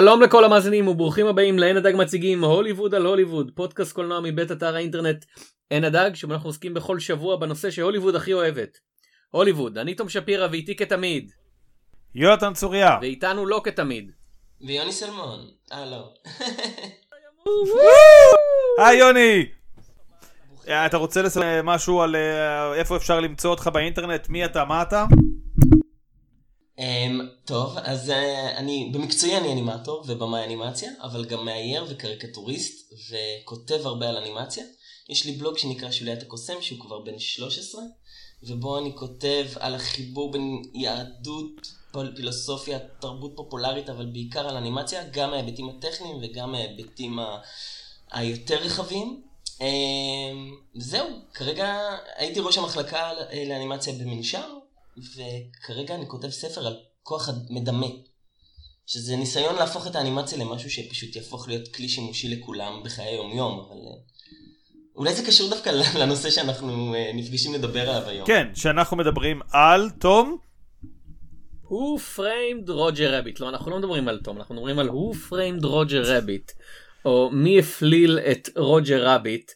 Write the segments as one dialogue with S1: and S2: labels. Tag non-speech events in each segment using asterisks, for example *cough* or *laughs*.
S1: שלום לכל המאזינים וברוכים הבאים לעין הדג מציגים הוליווד על הוליווד פודקאסט קולנוע מבית אתר האינטרנט עין הדג שבו אנחנו עוסקים בכל שבוע בנושא שהוליווד הכי אוהבת. הוליווד אני תום שפירא ואיתי כתמיד.
S2: יונתן צוריה.
S1: ואיתנו לא כתמיד.
S3: ויוני סלמון. אה לא.
S2: היי יוני. אה, אתה רוצה לספר משהו על אה, איפה אפשר למצוא אותך באינטרנט? מי אתה? מה אתה?
S3: Um, טוב, אז uh, אני, במקצועי אני אנימטור ובמאי אנימציה, אבל גם מאייר וקריקטוריסט וכותב הרבה על אנימציה. יש לי בלוג שנקרא שוליית הקוסם שהוא כבר בן 13, ובו אני כותב על החיבור בין יהדות, פילוסופיה, תרבות פופולרית, אבל בעיקר על אנימציה, גם מההיבטים הטכניים וגם מההיבטים ה... היותר רחבים. Um, זהו, כרגע הייתי ראש המחלקה לאנימציה במנשר, וכרגע אני כותב ספר על כוח מדמה. שזה ניסיון להפוך את האנימציה למשהו שפשוט יהפוך להיות כלי שימושי לכולם בחיי היום-יום, אבל אה, אולי זה קשור דווקא לנושא שאנחנו אה, נפגשים לדבר עליו היום.
S2: כן, שאנחנו מדברים על תום.
S1: Who Framed Roger Rabbit. לא, אנחנו לא מדברים על תום, אנחנו מדברים על Who Framed Roger Rabbit. או מי הפליל את רוג'ר רביט.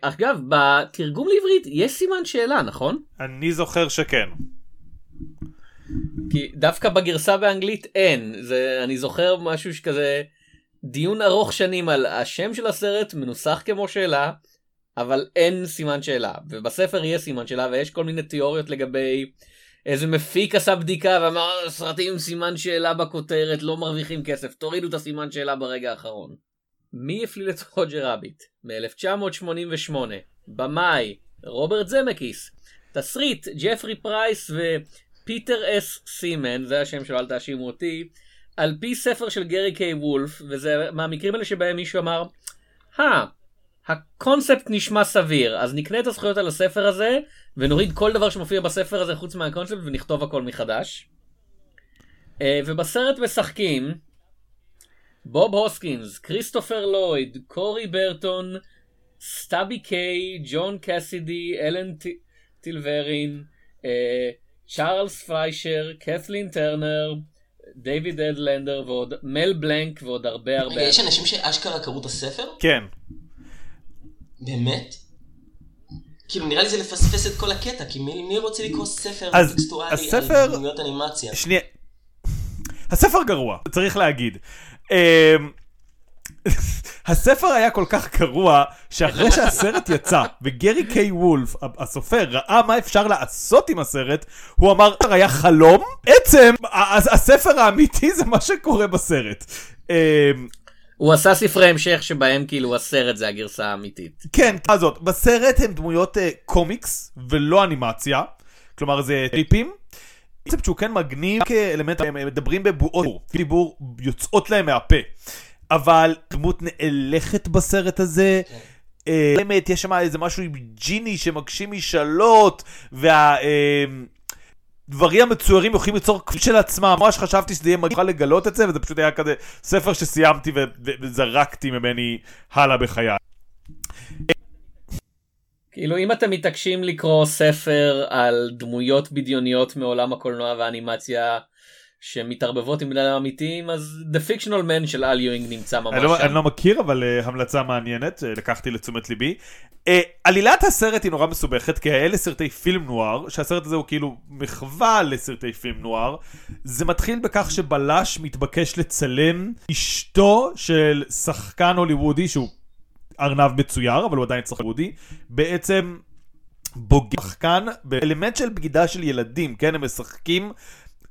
S1: אגב, בתרגום לעברית יש סימן שאלה, נכון?
S2: אני זוכר שכן.
S1: כי דווקא בגרסה באנגלית אין זה אני זוכר משהו שכזה דיון ארוך שנים על השם של הסרט מנוסח כמו שאלה אבל אין סימן שאלה ובספר יש סימן שאלה ויש כל מיני תיאוריות לגבי איזה מפיק עשה בדיקה ואמר סרטים עם סימן שאלה בכותרת לא מרוויחים כסף תורידו את הסימן שאלה ברגע האחרון. מי הפליל את רוג'ר רביט? מ-1988 במאי רוברט זמקיס תסריט ג'פרי פרייס ו... פיטר אס סימן, זה השם שלו, אל תאשימו אותי, על פי ספר של גרי קיי וולף, וזה מהמקרים האלה שבהם מישהו אמר, אה, הקונספט נשמע סביר, אז נקנה את הזכויות על הספר הזה, ונוריד כל דבר שמופיע בספר הזה חוץ מהקונספט ונכתוב הכל מחדש. אה, ובסרט משחקים בוב הוסקינס, כריסטופר לויד, קורי ברטון, סטאבי קיי, ג'ון קסידי, אלן טילברן, אה, צ'ארלס פליישר, קת'לין טרנר, דיוויד אל לנדר ועוד מל בלנק ועוד הרבה הרבה.
S3: יש אנשים שאשכרה קראו את הספר?
S2: כן.
S3: באמת? כאילו נראה לי זה לפספס את כל הקטע, כי מי, מי רוצה לקרוא ספר טקסטואלי הספר... על דמויות אנימציה?
S2: שנייה. הספר גרוע, צריך להגיד. הספר היה כל כך גרוע, שאחרי שהסרט יצא, וגרי קיי וולף, הסופר, ראה מה אפשר לעשות עם הסרט, הוא אמר, היה חלום, עצם, הספר האמיתי זה מה שקורה בסרט. אמ,
S1: הוא עשה ספרי המשך שבהם כאילו הסרט זה הגרסה האמיתית.
S2: כן, הזאת, בסרט הם דמויות uh, קומיקס ולא אנימציה, כלומר זה טריפים. קונספט שהוא כן מגניב כאלמנט, הם מדברים בבועות, דיבור יוצאות להם מהפה. אבל דמות נאלכת בסרט הזה. אה, באמת, יש שם איזה משהו עם ג'יני שמגשים משאלות, והדברים אה, המצוירים יכולים ליצור כביש של עצמם. ממש חשבתי שזה יהיה מגיע לגלות את זה, וזה פשוט היה כזה ספר שסיימתי וזרקתי ממני הלאה בחיי.
S1: כאילו אם אתם מתעקשים לקרוא ספר על דמויות בדיוניות מעולם הקולנוע והאנימציה שמתערבבות עם בני אדם אמיתיים אז The Fictional Man של אל יואינג נמצא ממש
S2: אני לא, שם. אני לא מכיר אבל uh, המלצה מעניינת uh, לקחתי לתשומת ליבי. Uh, עלילת הסרט היא נורא מסובכת כי אלה סרטי פילם נואר שהסרט הזה הוא כאילו מחווה לסרטי פילם נואר. זה מתחיל בכך שבלש מתבקש לצלם אשתו של שחקן הוליוודי שהוא ארנב מצויר אבל הוא עדיין שחקן הוליוודי בעצם. בוגר שחקן באלמנט של בגידה של ילדים כן הם משחקים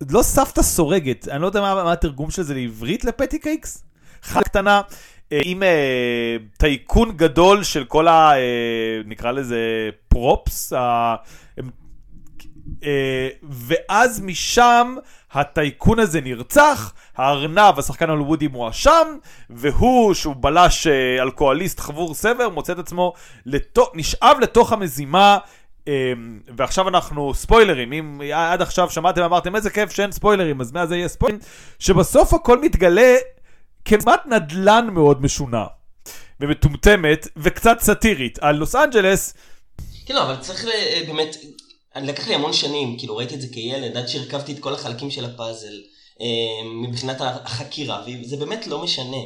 S2: לא סבתא סורגת, אני לא יודע מה, מה התרגום של זה לעברית לפטי קייקס. חלק קטנה אה, עם אה, טייקון גדול של כל ה... אה, נקרא לזה פרופס. ה, אה, ואז משם הטייקון הזה נרצח, הארנב, השחקן הלוודי מואשם, והוא, שהוא בלש אה, אלכוהוליסט חבור סבר, מוצא את עצמו לתו, נשאב לתוך המזימה ועכשיו אנחנו ספוילרים, אם עד עכשיו שמעתם אמרתם איזה כיף שאין ספוילרים, אז מאז זה יהיה ספוילרים, שבסוף הכל מתגלה כמעט נדלן מאוד משונה ומטומטמת וקצת סאטירית על לוס אנג'לס.
S3: כן, לא, אבל צריך אה, באמת, לקח לי המון שנים, כאילו ראיתי את זה כילד, עד שהרכבתי את כל החלקים של הפאזל. אה, מבחינת החקירה, וזה באמת לא משנה.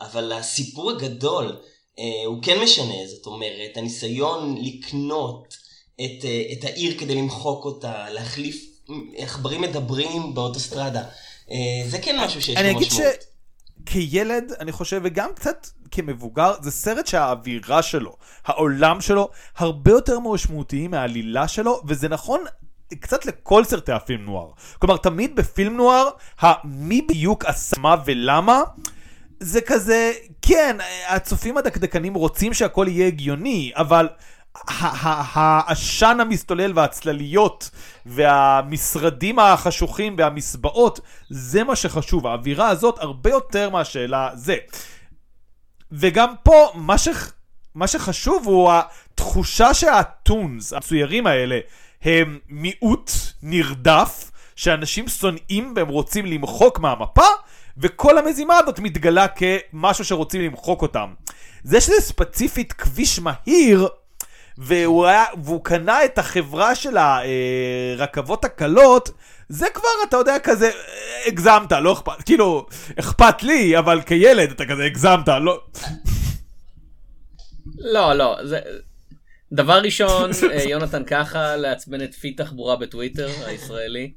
S3: אבל הסיפור הגדול אה, הוא כן משנה, זאת אומרת, הניסיון לקנות את, אה, את העיר כדי למחוק אותה, להחליף עכברים מדברים באוטוסטרדה. אה, זה כן משהו שיש לו משמעות. אני אגיד
S2: שכילד, אני חושב, וגם קצת כמבוגר, זה סרט שהאווירה שלו, העולם שלו, הרבה יותר משמעותיים מהעלילה שלו, וזה נכון קצת לכל סרטי הפילם נוער. כלומר, תמיד בפילם נוער, המי בדיוק עשה מה ולמה, זה כזה, כן, הצופים הדקדקנים רוצים שהכל יהיה הגיוני, אבל העשן המסתולל והצלליות והמשרדים החשוכים והמסבעות, זה מה שחשוב. האווירה הזאת הרבה יותר מהשאלה זה. וגם פה, מה, ש... מה שחשוב הוא התחושה שהטונס, המצוירים האלה, הם מיעוט נרדף, שאנשים שונאים והם רוצים למחוק מהמפה, וכל המזימה הזאת מתגלה כמשהו שרוצים למחוק אותם. זה שזה ספציפית כביש מהיר, והוא, היה, והוא קנה את החברה של הרכבות הקלות, זה כבר, אתה יודע, כזה, הגזמת, לא אכפת, כאילו, אכפת לי, אבל כילד אתה כזה הגזמת, לא...
S1: לא, לא, זה... דבר ראשון, אה, יונתן ככה לעצבן את פי תחבורה בטוויטר הישראלי.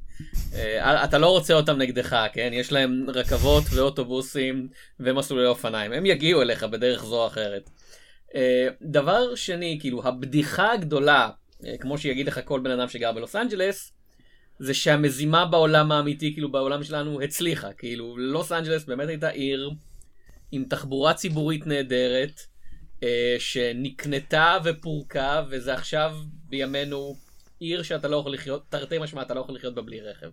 S1: אה, אתה לא רוצה אותם נגדך, כן? יש להם רכבות ואוטובוסים ומסלולי אופניים. הם יגיעו אליך בדרך זו או אחרת. אה, דבר שני, כאילו, הבדיחה הגדולה, אה, כמו שיגיד לך כל בן אדם שגר בלוס אנג'לס, זה שהמזימה בעולם האמיתי, כאילו בעולם שלנו, הצליחה. כאילו, לוס אנג'לס באמת הייתה עיר עם תחבורה ציבורית נהדרת, שנקנתה ופורקה, וזה עכשיו בימינו עיר שאתה לא יכול לחיות, תרתי משמע אתה לא יכול לחיות בה בלי רכב.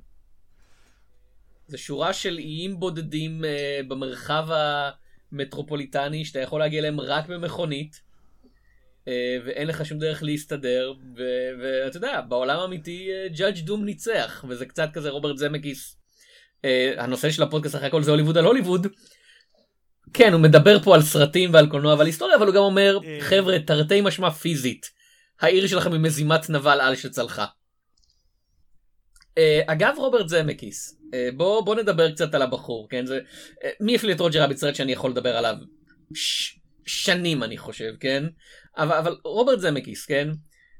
S1: זה שורה של איים בודדים uh, במרחב המטרופוליטני שאתה יכול להגיע אליהם רק במכונית. uh, ואין לך שום דרך להסתדר, ואתה יודע, בעולם האמיתי ג'אדג' uh, דום ניצח, וזה קצת כזה רוברט זמקיס. Uh, הנושא של הפודקאסט אחרי הכל זה הוליווד על הוליווד. כן, הוא מדבר פה על סרטים ועל קולנוע ועל היסטוריה, אבל הוא גם אומר, חבר'ה, תרתי משמע פיזית. העיר שלכם היא מזימת נבל על שצלחה. אגב רוברט זמקיס, בוא, בוא נדבר קצת על הבחור, כן? זה, uh, מי הפליא את רוג'ר רביט סרט שאני יכול לדבר עליו ש, שנים אני חושב, כן? אבל, אבל רוברט זמקיס, כן?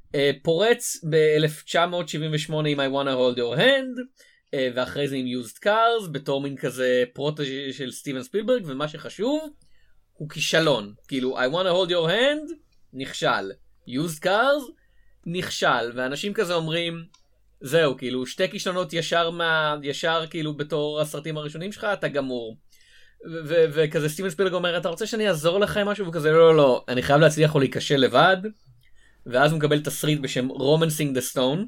S1: Uh, פורץ ב-1978 עם I wanna hold your hand, ואחרי זה עם used cars, בתור מין כזה protégé של סטיבן ספילברג, ומה שחשוב, הוא כישלון. כאילו, I wanna hold your hand, נכשל. used cars, נכשל, ואנשים כזה אומרים, זהו, כאילו, שתי כישלונות ישר מה... ישר כאילו בתור הסרטים הראשונים שלך, אתה גמור. וכזה סטיבן ספילג אומר, אתה רוצה שאני אעזור לך עם משהו? וכזה, לא, לא, לא, אני חייב להצליח או להיכשל לבד. ואז הוא מקבל תסריט בשם Romancing the Stone.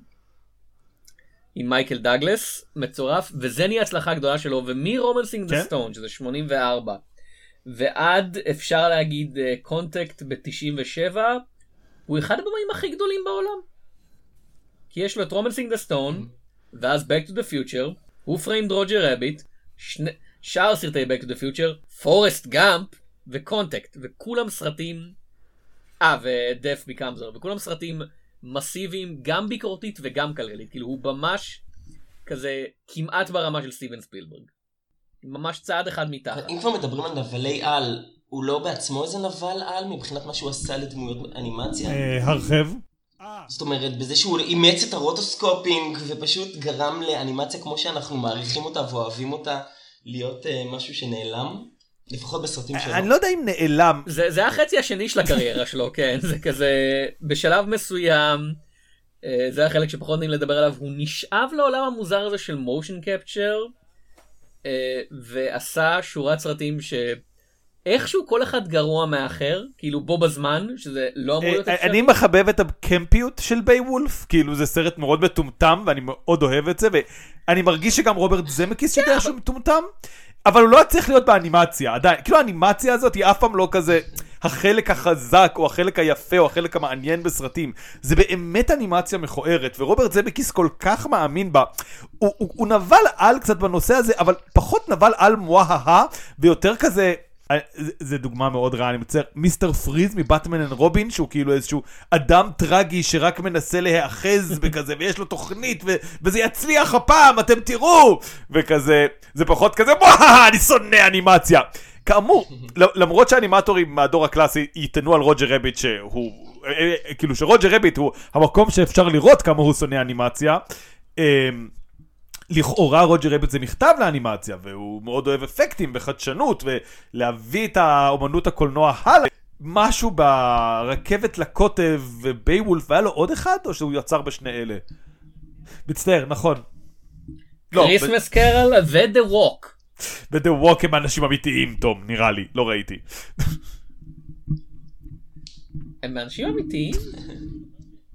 S1: עם מייקל דאגלס, מצורף, וזה נהיה הצלחה גדולה שלו, ומ- Romancing the Stone, שזה 84, ועד אפשר להגיד Contact uh, ב-97, הוא אחד הבמאים הכי גדולים בעולם. כי יש לו את Romancing the Stone, ואז Back to the Future, Who Framed Roger Rabbit, שאר סרטי Back to the Future, פורסט גאמפ ו- Contact, וכולם סרטים, אה, ו-Death Becomes Her, וכולם סרטים מסיביים, גם ביקורתית וגם כלכלית, כאילו הוא ממש כזה כמעט ברמה של סטיבן ספילברג. ממש צעד אחד מתחת.
S3: אם כבר מדברים על נבלי על, הוא לא בעצמו איזה נבל על מבחינת מה שהוא עשה לדמויות אנימציה?
S2: אה, הרחב.
S3: זאת אומרת, בזה שהוא אימץ את ה- rotoscoping ופשוט גרם לאנימציה כמו שאנחנו מעריכים אותה ואוהבים אותה להיות uh, משהו שנעלם? לפחות בסרטים שלו.
S2: אני לא יודע אם נעלם.
S1: זה, זה החצי השני של הקריירה שלו, *laughs* כן, זה כזה, בשלב מסוים, זה החלק שפחות נעים לדבר עליו, הוא נשאב לעולם המוזר הזה של מושן קפצ'ר, ועשה שורת סרטים ש... איכשהו כל אחד גרוע מאחר, כאילו בו בזמן, שזה לא אמור להיות
S2: אה, אפשרי. אני מחבב את הקמפיות של ביי וולף, כאילו זה סרט מאוד מטומטם ואני מאוד אוהב את זה, ואני מרגיש שגם רוברט זמקיס יודע כן, שהוא מטומטם, אבל הוא לא צריך להיות באנימציה, עדיין, כאילו האנימציה הזאת היא אף פעם לא כזה... החלק החזק או החלק היפה או החלק המעניין בסרטים. זה באמת אנימציה מכוערת, ורוברט זמקיס כל כך מאמין בה. הוא, הוא, הוא נבל על קצת בנושא הזה, אבל פחות נבל על מוהה ויותר כזה אה, זה- זה דוגמה מאוד רעה, אני מצטער, Mr. Freeze מ- Batman and Robin, שהוא כאילו איזשהו אדם טרגי שרק מנסה להיאחז *laughs* וכזה, ויש לו תוכנית, ו- וזה יצליח הפעם, אתם תראו! וכזה, זה פחות כזה, וואו, *laughs* אני שונא אנימציה. כאמור, *laughs* למרות שהאנימטורים מהדור הקלאסי יטענו על רוג'ר רביט שהוא, אה, אה, כאילו שרוג'ר רביט הוא המקום שאפשר לראות כמה הוא שונא אנימציה, אה, לכאורה רוג'ר רביט זה מכתב לאנימציה, והוא מאוד אוהב אפקטים וחדשנות, ולהביא את האומנות הקולנוע הלאה. משהו ברכבת לקוטב ו- Beowulf, והיה לו עוד אחד, או שהוא יצר בשני אלה? מצטער, נכון. לא,
S1: Christmas Carol ו- The Walk.
S2: ב-The Walk הם אנשים אמיתיים, תום, נראה לי, לא ראיתי.
S1: הם אנשים אמיתיים?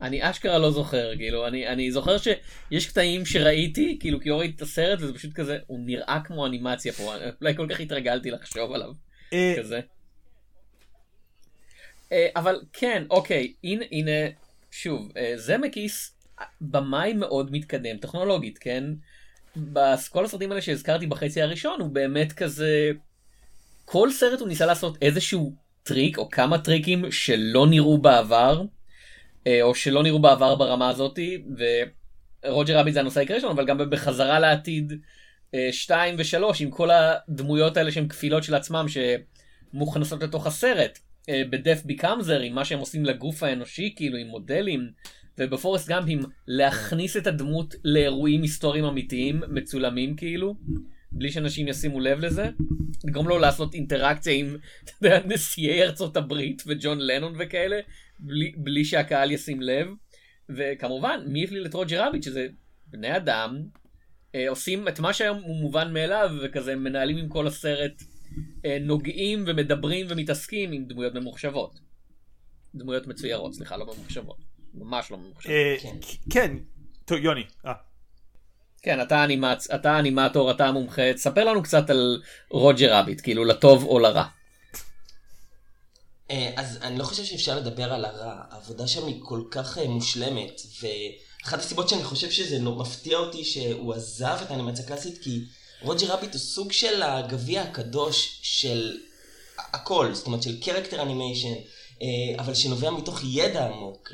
S1: אני אשכרה לא זוכר, כאילו, אני, אני זוכר שיש קטעים שראיתי, כאילו, כי ראיתי את הסרט, וזה פשוט כזה, הוא נראה כמו אנימציה פה, אולי כל כך התרגלתי לחשוב עליו,
S2: אה,
S1: כזה. אה, אבל כן, אוקיי, הנה, הנה, שוב, אה, זמקיס, במאי מאוד מתקדם טכנולוגית, כן? בכל הסרטים האלה שהזכרתי בחצי הראשון, הוא באמת כזה... כל סרט הוא ניסה לעשות איזשהו טריק, או כמה טריקים שלא נראו בעבר, או שלא נראו בעבר ברמה הזאתי, ורוג'ר רביט זה הנושא העיקרי שלנו, אבל גם בחזרה לעתיד 2 ו-3, עם כל הדמויות האלה שהן כפילות של עצמם, שמוכנסות לתוך הסרט. אה, ב-Death Becomes עם מה שהם עושים לגוף האנושי, כאילו עם מודלים, ובפורסט גאמפ עם להכניס את הדמות לאירועים היסטוריים אמיתיים, מצולמים כאילו, בלי שאנשים ישימו לב לזה. לגרום לו לעשות אינטראקציה עם נשיאי ארצות הברית וג'ון לנון וכאלה, בלי, בלי שהקהל ישים לב. וכמובן, מי הפליל את רוג'ר רביט, שזה בני אדם, אה, עושים את מה שהיום הוא מובן מאליו, וכזה מנהלים עם כל הסרט, אה, נוגעים ומדברים ומתעסקים עם דמויות ממוחשבות. דמויות מצוירות, סליחה, לא ממוחשבות. ממש לא ממוחשבות.
S2: אה,
S3: כן.
S2: כן, טוב, יוני. אה.
S1: כן, אתה אנימצ... אתה אנימטור, אתה המומחה, תספר לנו קצת על רוג'ר רביט, כאילו לטוב או לרע.
S3: אה, אז אני לא חושב שאפשר לדבר על הרע, העבודה שם היא כל כך אה, מושלמת, ואחת הסיבות שאני חושב שזה מפתיע אותי שהוא עזב את האנימציה הקלאסית, כי רוג'ר רביט הוא סוג של הגביע הקדוש של הכל, זאת אומרת של character animation, אה, אבל שנובע מתוך ידע עמוק.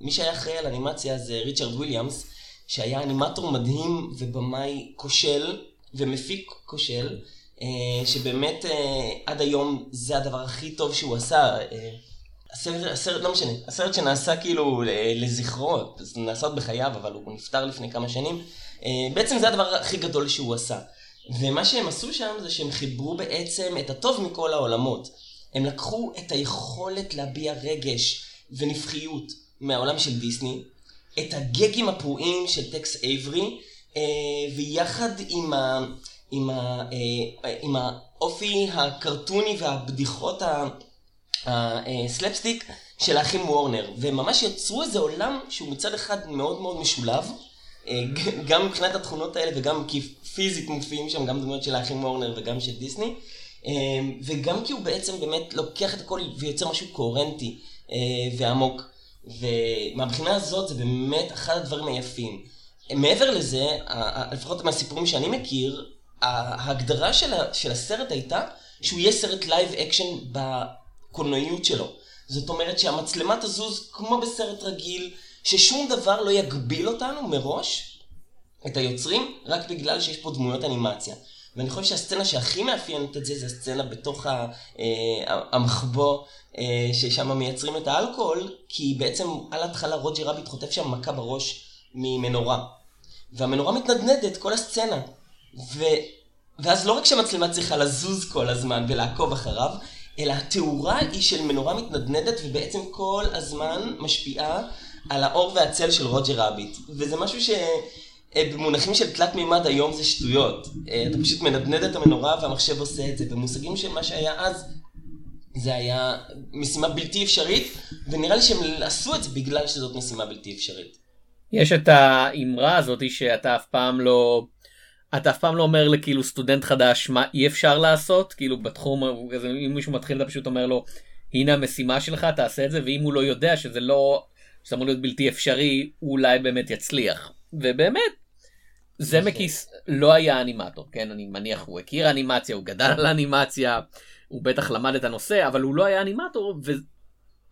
S3: מי שהיה אחראי על אנימציה זה ריצ'רד וויליאמס, שהיה אנימטור מדהים ובמאי כושל ומפיק כושל. אה, שבאמת אה, עד היום זה הדבר הכי טוב שהוא עשה. אה, הסרט, הסרט, לא משנה, הסרט שנעשה כאילו לזכרו, נעשה עוד בחייו, אבל הוא נפטר לפני כמה שנים, בעצם זה הדבר הכי גדול שהוא עשה. ומה שהם עשו שם זה שהם חיברו בעצם את הטוב מכל העולמות. הם לקחו את היכולת להביע רגש ונפחיות מהעולם של דיסני, את הגגים הפרועים של טקס אייברי, ויחד עם, ה, עם, ה, אה, עם האופי הקרטוני והבדיחות הסלפסטיק של האחים וורנר, והם ממש יצרו איזה עולם שהוא מצד אחד מאוד מאוד משולב, אה, גם מבחינת התכונות האלה וגם כי פיזית מופיעים שם גם דמויות של האחים וורנר וגם של דיסני, אה, וגם כי הוא בעצם באמת לוקח את הכל ויוצר משהו קוהרנטי אה, ועמוק, ומהבחינה הזאת זה באמת אחד הדברים היפים. מעבר לזה, לפחות מהסיפורים שאני מכיר, ההגדרה של, ה- של הסרט הייתה שהוא יהיה סרט live action בקולנועיות שלו. זאת אומרת שהמצלמה תזוז כמו בסרט רגיל, ששום דבר לא יגביל אותנו מראש, את היוצרים, רק בגלל שיש פה דמויות אנימציה. ואני חושב שהסצנה שהכי מאפיינת את זה, זה הסצנה בתוך ה- אה, המחבוא, אה, ששם מייצרים את האלכוהול, כי בעצם על ההתחלה רוג'ר רביט חוטף שם מכה בראש ממנורה. והמנורה מתנדנדת כל הסצנה. ו... ואז לא רק שהמצלמה צריכה לזוז כל הזמן ולעקוב אחריו, אלא התאורה היא של מנורה מתנדנדת ובעצם כל הזמן משפיעה על האור והצל של רוג'ר רביט. וזה משהו שבמונחים של תלת מימד היום זה שטויות. אה, אתה פשוט מנדנד את המנורה והמחשב עושה את זה. במושגים של מה שהיה אז, זה היה משימה בלתי אפשרית, ונראה לי שהם עשו את זה בגלל שזאת משימה בלתי אפשרית.
S1: יש את האמרה הזאתי שאתה אף פעם לא... אתה אף פעם לא אומר לכאילו סטודנט חדש מה אי אפשר לעשות, כאילו בתחום, אם מישהו מתחיל אתה פשוט אומר לו הנה המשימה שלך תעשה את זה, ואם הוא לא יודע שזה לא, שזה אמור להיות בלתי אפשרי, הוא אולי באמת יצליח. ובאמת, זמקיס לא היה אנימטור, כן? אני מניח הוא הכיר אנימציה, הוא גדל על אנימציה, הוא בטח למד את הנושא, אבל הוא לא היה אנימטור,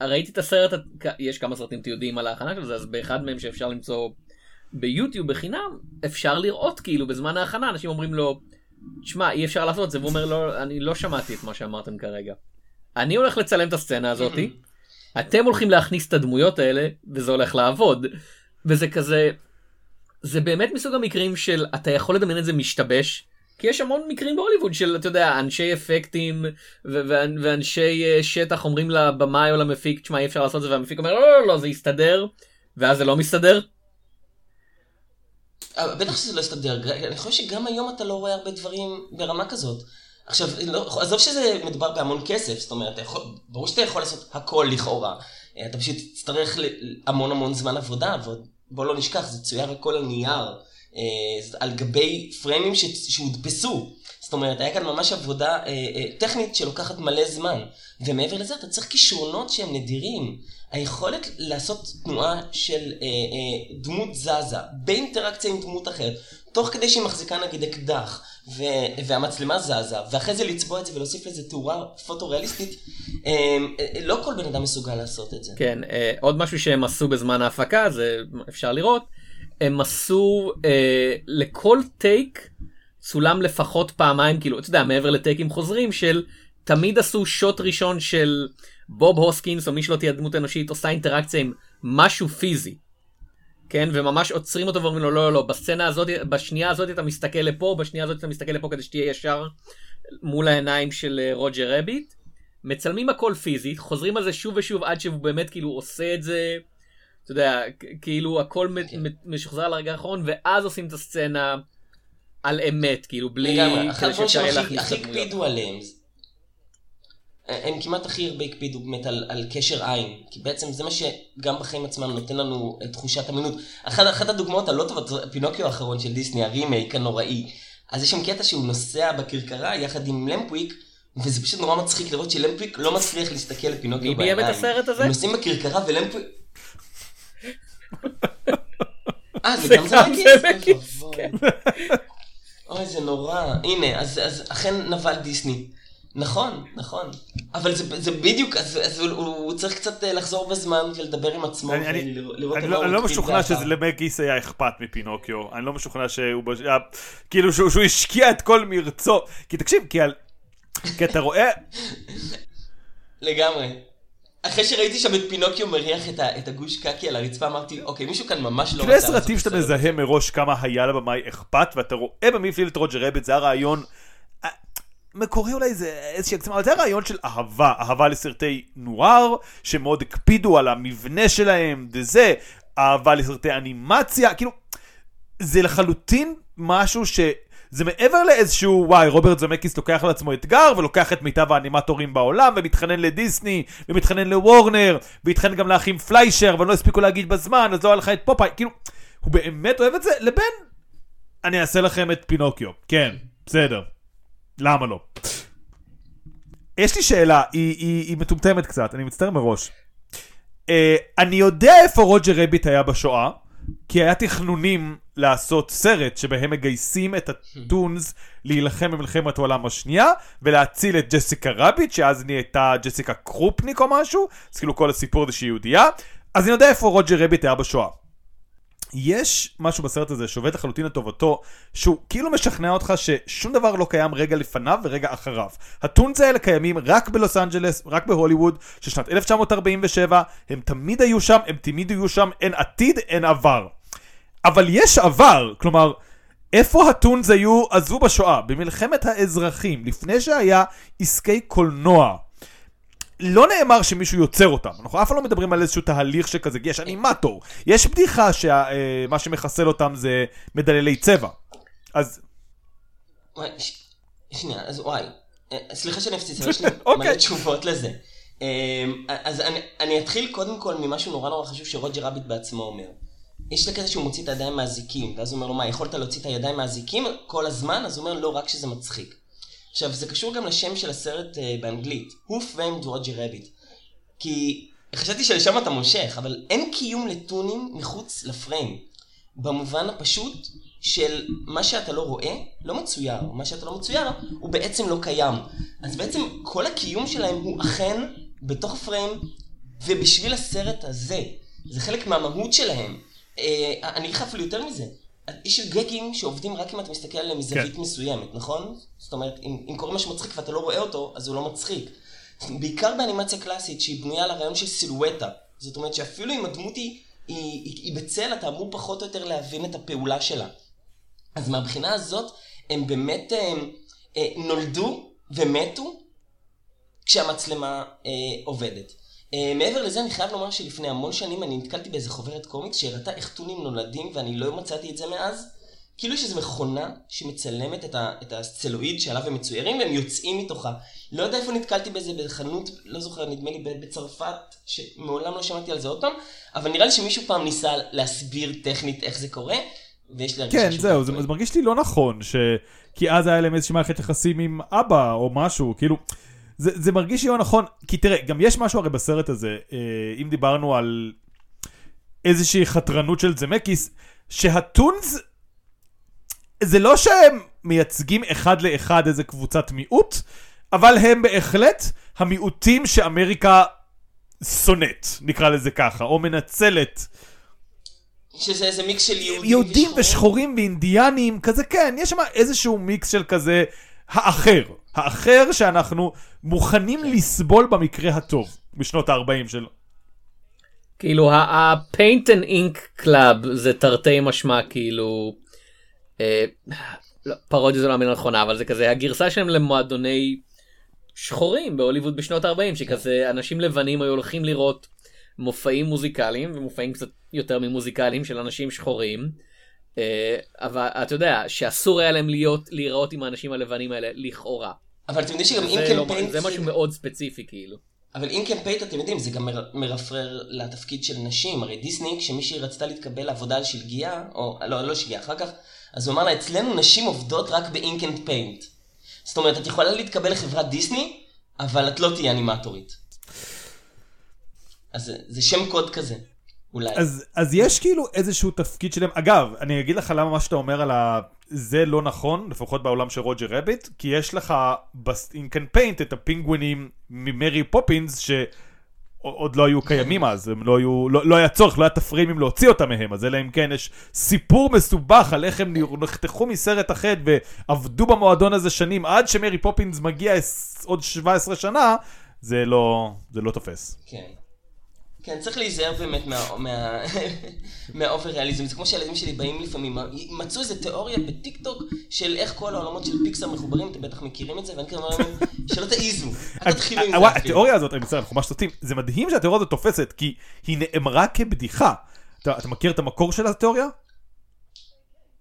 S1: וראיתי את הסרט, יש כמה סרטים תיעודיים על ההכנה של זה, אז באחד מהם שאפשר למצוא ביוטיוב בחינם, אפשר לראות כאילו בזמן ההכנה, אנשים אומרים לו, שמע, אי אפשר לעשות את זה, והוא אומר, לא, אני לא שמעתי את מה שאמרתם כרגע. אני הולך לצלם את הסצנה הזאתי, אתם הולכים להכניס את הדמויות האלה, וזה הולך לעבוד. וזה כזה, זה באמת מסוג המקרים של אתה יכול לדמיין את זה משתבש. כי יש המון מקרים בהוליווד של אתה יודע אנשי אפקטים ו- ו- ואנשי uh, שטח אומרים לבמאי או למפיק תשמע אי אפשר לעשות את זה והמפיק אומר לא לא לא זה יסתדר ואז זה לא מסתדר.
S3: אה, בטח שזה לא יסתדר אני חושב שגם היום אתה לא רואה הרבה דברים ברמה כזאת. עכשיו לא, עזוב שזה מדובר בהמון כסף זאת אומרת יכול, ברור שאתה יכול לעשות הכל לכאורה אה, אתה פשוט תצטרך המון המון זמן עבודה ובוא לא נשכח זה צויר הכל על נייר. אה, על גבי פריימים שהודפסו. זאת אומרת, היה כאן ממש עבודה טכנית שלוקחת מלא זמן. ומעבר לזה, אתה צריך כישרונות שהם נדירים. היכולת לעשות תנועה של אה, אה, דמות זזה באינטראקציה עם דמות אחרת, תוך כדי שהיא מחזיקה נגיד אקדח, ו- והמצלמה זזה, ואחרי זה לצבוע את זה ולהוסיף לזה תאורה פוטו-ריאליסטית, אה, אה, לא כל בן אדם מסוגל לעשות את זה.
S1: כן, אה, עוד משהו שהם עשו בזמן ההפקה, זה אפשר לראות. הם עשו אה, לכל טייק צולם לפחות פעמיים כאילו אתה יודע מעבר לטייקים חוזרים של תמיד עשו שוט ראשון של בוב הוסקינס או מי שלא תהיה דמות אנושית עושה אינטראקציה עם משהו פיזי. כן וממש עוצרים אותו ואומרים לו לא לא לא בסצנה הזאת בשנייה הזאת אתה מסתכל לפה בשנייה הזאת אתה מסתכל לפה כדי שתהיה ישר מול העיניים של אה, רוג'ר רביט. מצלמים הכל פיזית חוזרים על זה שוב ושוב עד שהוא באמת כאילו עושה את זה. אתה יודע, כאילו הכל משוחזר על הרגע האחרון, ואז עושים את הסצנה על אמת, כאילו בלי...
S3: כדי שאפשר יהיה להכניס את הדמויות. הכי הקפידו עליהם. הם כמעט הכי הרבה הקפידו באמת על, על קשר עין, כי בעצם זה מה שגם בחיים עצמם נותן לנו את תחושת אמינות. אחת, אחת הדוגמאות הלא טובות, פינוקיו האחרון של דיסני, הרימייק הנוראי. אז יש שם קטע שהוא נוסע בכרכרה יחד עם למפוויק, וזה פשוט נורא מצחיק לראות שלמפוויק לא מצליח להסתכל לפינוקיו
S1: בעיניים. מי ביים את הסרט הזה? הם
S3: נוסעים בכרכרה ולמפוויק... *laughs* אה, זה גם זמקיס? כן. אוי, זה נורא. הנה, אז אכן נבל דיסני. נכון, נכון. אבל זה, זה בדיוק, אז, אז הוא, הוא צריך קצת אה, לחזור בזמן ולדבר עם עצמו אני, ולראות
S2: אני, לא, אני לא משוכנע שזה למגיס היה אכפת מפינוקיו. אני לא משוכנע שהוא, כאילו שהוא, שהוא השקיע את כל מרצו. כי תקשיב, כי, על, כי אתה רואה... *laughs*
S3: לגמרי. אחרי שראיתי שם את פינוקיו מריח את, ה, את הגוש קקי על הרצפה, אמרתי, אוקיי, מישהו כאן ממש לא...
S2: שני סרטים שאתה מזהה מראש כמה היה לבמאי אכפת, ואתה רואה במי הפליל את רוג'ר רביט, זה הרעיון... מקורי אולי זה איזושהי הקצמה, אבל זה הרעיון של אהבה, אהבה לסרטי נואר, שמאוד הקפידו על המבנה שלהם, וזה, אהבה לסרטי אנימציה, כאילו, זה לחלוטין משהו ש... זה מעבר לאיזשהו וואי רוברט זמקיס לוקח על עצמו אתגר ולוקח את מיטב האנימטורים בעולם ומתחנן לדיסני ומתחנן לוורנר והתחנן גם לאחים פליישר אבל לא הספיקו להגיד בזמן אז לא היה לך את פופאי. כאילו הוא באמת אוהב את זה? לבין אני אעשה לכם את פינוקיו. כן בסדר למה לא. יש לי שאלה היא, היא, היא מטומטמת קצת אני מצטער מראש. Uh, אני יודע איפה רוג'ר רביט היה בשואה כי היה תכנונים לעשות סרט שבהם מגייסים את הטונס להילחם במלחמת העולם השנייה ולהציל את ג'סיקה רביט שאז נהייתה ג'סיקה קרופניק או משהו אז כאילו כל הסיפור זה שהיא יהודייה אז אני יודע איפה רוג'ר רביט היה בשואה. יש משהו בסרט הזה שעובד לחלוטין לטובתו, שהוא כאילו משכנע אותך ששום דבר לא קיים רגע לפניו ורגע אחריו. ה- toons האלה קיימים רק בלוס אנג'לס, רק בהוליווד, של שנת 1947, הם תמיד היו שם, הם תמיד יהיו שם, אין עתיד, אין עבר. אבל יש עבר, כלומר, איפה הטונס היו עזבו בשואה? במלחמת האזרחים, לפני שהיה עסקי קולנוע. לא נאמר שמישהו יוצר אותם, אנחנו אף פעם לא מדברים על איזשהו תהליך שכזה, יש אנימטור, יש בדיחה שמה אה, שמחסל אותם זה מדללי צבע, אז...
S3: וואי, שנייה, אז וואי, אה, סליחה שאני אפציץ, אבל יש לי *laughs* מלא אוקיי. תשובות לזה. אה, אז אני, אני אתחיל קודם כל ממשהו נורא נורא חשוב שרוג'ר רביט בעצמו אומר. יש לקטע שהוא מוציא את הידיים מהזיקים, ואז הוא אומר לו, מה, יכולת להוציא את הידיים מהזיקים כל הזמן? אז הוא אומר, לא, רק שזה מצחיק. עכשיו, זה קשור גם לשם של הסרט uh, באנגלית, Who Framed Roger Rabbit. כי חשבתי שלשם אתה מושך, אבל אין קיום לטונים מחוץ לפריים. במובן הפשוט של מה שאתה לא רואה, לא מצויר, מה שאתה לא מצויר, הוא בעצם לא קיים. אז בעצם כל הקיום שלהם הוא אכן בתוך פריים, ובשביל הסרט הזה, זה חלק מהמהות שלהם. אה, אני אגיד לך אפילו יותר מזה. יש גגים שעובדים רק אם אתה מסתכל עליהם מזווית כן. מסוימת, נכון? זאת אומרת, אם, אם קורה משהו מצחיק ואתה לא רואה אותו, אז הוא לא מצחיק. בעיקר באנימציה קלאסית, שהיא בנויה על הרעיון של סילואטה. זאת אומרת שאפילו אם הדמות היא, היא, היא, היא בצל, אתה אמור פחות או יותר להבין את הפעולה שלה. אז מהבחינה הזאת, הם באמת הם, אה, הם, אה, נולדו ומתו כשהמצלמה אה, עובדת. אה, מעבר לזה אני חייב לומר שלפני המון שנים אני נתקלתי באיזה חוברת קומיקס שהראתה איך טונים נולדים ואני לא מצאתי את זה מאז. כאילו יש איזו מכונה שמצלמת את, ה, את הסצלואיד שעליו הם מצוירים והם יוצאים מתוכה. לא יודע איפה נתקלתי בזה בחנות, לא זוכר, נדמה לי בצרפת, שמעולם לא שמעתי על זה עוד פעם, אבל נראה לי שמישהו פעם ניסה להסביר טכנית איך זה קורה, ויש לי
S2: הרגישה כן, זהו, זה, זה מרגיש לי לא נכון, ש... כי אז היה להם איזושהי מערכת יחסים עם אבא או משהו, כאילו... זה, זה מרגיש לי לא נכון, כי תראה, גם יש משהו הרי בסרט הזה, אה, אם דיברנו על איזושהי חתרנות של זמקיס, שהטונס, זה לא שהם מייצגים אחד לאחד איזה קבוצת מיעוט, אבל הם בהחלט המיעוטים שאמריקה שונאת, נקרא לזה ככה, או מנצלת.
S3: שזה איזה מיקס של יהודים,
S2: יהודים ושחורים. ושחורים ואינדיאנים, כזה כן, יש שם איזשהו מיקס של כזה האחר. האחר שאנחנו מוכנים לסבול במקרה הטוב, בשנות ה-40 שלו.
S1: כאילו ה-paint and ink club זה תרתי משמע כאילו אה, לא, פרודיה זה לא המילה נכונה אבל זה כזה הגרסה שלהם למועדוני שחורים בהוליווד בשנות ה-40 שכזה אנשים לבנים היו הולכים לראות מופעים מוזיקליים ומופעים קצת יותר ממוזיקליים של אנשים שחורים. אה, אבל אתה יודע שאסור היה להם להיות להיראות עם האנשים הלבנים האלה לכאורה.
S3: אבל אתם יודעים שגם Ink and לא, Paint...
S1: זה משהו מאוד ספציפי כאילו.
S3: אבל Ink and Paint אתם יודעים זה גם מרפרר לתפקיד של נשים הרי דיסני כשמישהי רצתה להתקבל לעבודה על שלגיה או לא לא שלגיה אחר כך אז הוא אמר לה אצלנו נשים עובדות רק ב- Ink and Paint. זאת אומרת את יכולה להתקבל לחברת דיסני אבל את לא תהיה אנימטורית. אז זה שם קוד כזה. אולי.
S2: אז, אז יש כאילו איזשהו תפקיד שלהם. אגב, אני אגיד לך למה מה שאתה אומר על ה... זה לא נכון, לפחות בעולם של רוג'ר רביט, כי יש לך ב-in can paint את הפינגווינים ממרי פופינס, שעוד לא היו קיימים אז, הם לא היו, לא, לא היה צורך, לא היה תפרימים להוציא אותם מהם, אז אלא אם כן יש סיפור מסובך על איך הם נחתכו מסרט אחר ועבדו במועדון הזה שנים עד שמרי פופינס מגיע עוד 17 שנה, זה לא, זה לא תופס.
S3: כן. כן, צריך להיזהר באמת *laughs* מה over ריאליזם. זה כמו שהילדים שלי באים לפעמים, מצאו איזה תיאוריה בטיק טוק של איך כל העולמות של פיקסאר מחוברים, אתם בטח מכירים את זה, ואני כזה אומר להם, *laughs* שלא תעיזו, אל תתחילו עם זה.
S2: התיאוריה הזאת, אני מצטער, אנחנו ממש סוטים, זה מדהים שהתיאוריה הזאת תופסת, כי היא נאמרה כבדיחה. אתה מכיר את המקור של התיאוריה?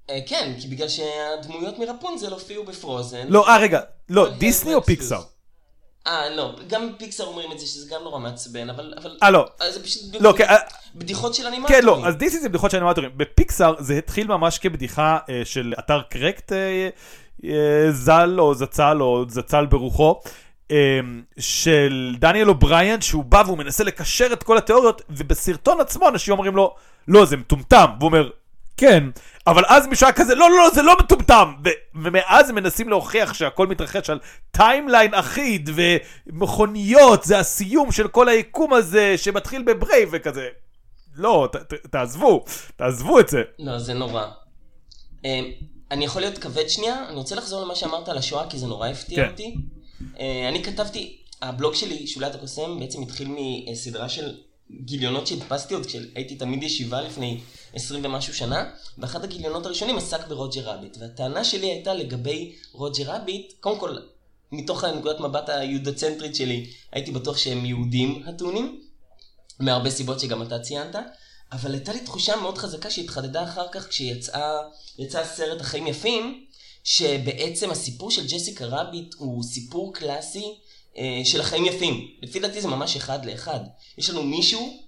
S3: אה, כן, כי בגלל שהדמויות מרפונזל הופיעו ב Frozen.
S2: לא, אה רגע, לא, דיסני או פיקסאר?
S3: אה, לא, גם פיקסאר אומרים את זה, שזה גם נורא מעצבן, אבל...
S2: אה, לא.
S3: אה, זה פשוט לא, כן, בדיחות של אנימטורים.
S2: כן, לא, אז דיסני זה בדיחות של אנימטורים. בפיקסאר זה התחיל ממש כבדיחה אה, של אתר Cracked אה, אה, ז"ל, או זצ"ל, או זצ"ל ברוחו. אה, של דניאל אובריאן שהוא בא והוא מנסה לקשר את כל התיאוריות ובסרטון עצמו אנשים אומרים לו לא זה מטומטם והוא אומר כן, אבל אז מישהו היה כזה, לא, לא, לא, זה לא מטומטם. ו- ומאז הם מנסים להוכיח שהכל מתרחש על timeline אחיד, ומכוניות, זה הסיום של כל היקום הזה, שמתחיל ב Brave וכזה. לא, ת- ת- תעזבו, תעזבו את זה.
S3: לא, זה נורא. אה, אני יכול להיות כבד שנייה? אני רוצה לחזור למה שאמרת על השואה, כי זה נורא הפתיע כן. אותי. אה, אני כתבתי, הבלוג שלי, שוליית הקוסם, בעצם התחיל מסדרה של גיליונות שהדפסתי עוד כשהייתי תמיד ישיבה לפני עשרים ומשהו שנה, ואחד הגיליונות הראשונים עסק ברוג'ר רביט. והטענה שלי הייתה לגבי רוג'ר רביט, קודם כל, מתוך הנקודת מבט היהודוצנטרית שלי, הייתי בטוח שהם יהודים הטונים, מהרבה סיבות שגם אתה ציינת, אבל הייתה לי תחושה מאוד חזקה שהתחדדה אחר כך כשיצא הסרט החיים יפים, שבעצם הסיפור של ג'סיקה רביט הוא סיפור קלאסי של החיים יפים. לפי דעתי זה ממש אחד לאחד. יש לנו מישהו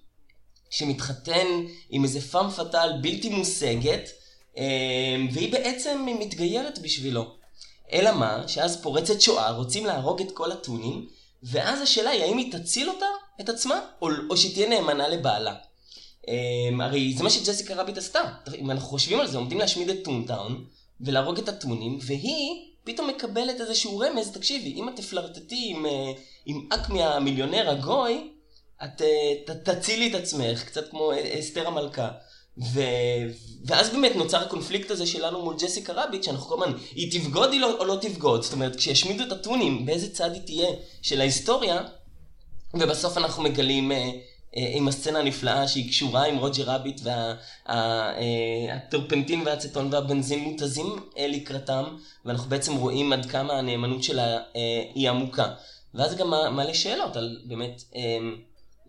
S3: שמתחתן עם איזה femme fatale בלתי מושגת, אה, והיא בעצם מתגיירת בשבילו. אלא מה, שאז פורצת שואה, רוצים להרוג את כל הטונים, ואז השאלה היא האם היא תציל אותה, את עצמה, או, או שהיא תהיה נאמנה לבעלה. אמ, הרי זה מה שג'סיקה ראביט עשתה. אם אנחנו חושבים על זה, עומדים להשמיד את טונטאון ולהרוג את הטונים, והיא פתאום מקבלת איזשהו רמז, תקשיבי, אם את תפלרטטי עם, אה, עם אקמי המיליונר הגוי, את אה, ת, תצילי את עצמך, קצת כמו אה, אסתר המלכה. ו... ואז באמת נוצר הקונפליקט הזה שלנו מול ג'סיקה רביט, שאנחנו כל הזמן, היא תבגוד היא לא, או לא תבגוד? זאת אומרת, כשישמידו את הטונים, באיזה צד היא תהיה של ההיסטוריה, ובסוף אנחנו מגלים אה, עם הסצנה הנפלאה שהיא קשורה עם רוג'ר רביט והטרפנטין וה, אה, והצטון והבנזין מותזים אה, לקראתם, ואנחנו בעצם רואים עד כמה הנאמנות שלה אה, היא עמוקה. ואז גם מעלה שאלות על באמת... אה,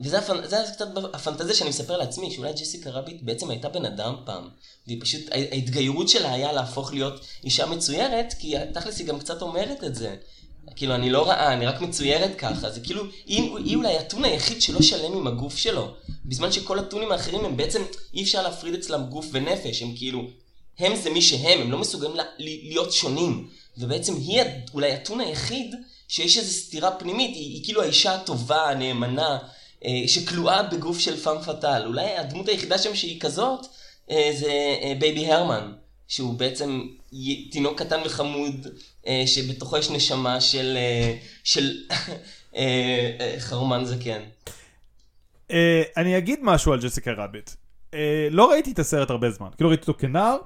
S3: וזה הפנ... זה קצת הפנטזיה שאני מספר לעצמי, שאולי ג'סיקה רביט בעצם הייתה בן אדם פעם, והיא פשוט, ההתגיירות שלה היה להפוך להיות אישה מצוירת, כי תכלס היא גם קצת אומרת את זה. כאילו, אני לא רעה, אני רק מצוירת ככה, זה כאילו, היא, היא אולי הטון היחיד שלא שלם עם הגוף שלו, בזמן שכל הטונים האחרים הם בעצם, אי אפשר להפריד אצלם גוף ונפש, הם כאילו, הם זה מי שהם, הם לא מסוגלים לה, להיות שונים, ובעצם היא אולי הטון היחיד שיש איזו סתירה פנימית, היא, היא כאילו האישה הטובה, הנאמנה, אה, שכלואה בגוף של femme fatale. אולי הדמות היחידה שם שהיא כזאת אה, זה אה, בייבי הרמן, שהוא בעצם תינוק קטן וחמוד, שבתוכו יש נשמה של, של *laughs* חרומן זקן.
S2: אני אגיד משהו על ג'סיקה רביט. לא ראיתי את הסרט הרבה זמן. כאילו ראיתי אותו כנער,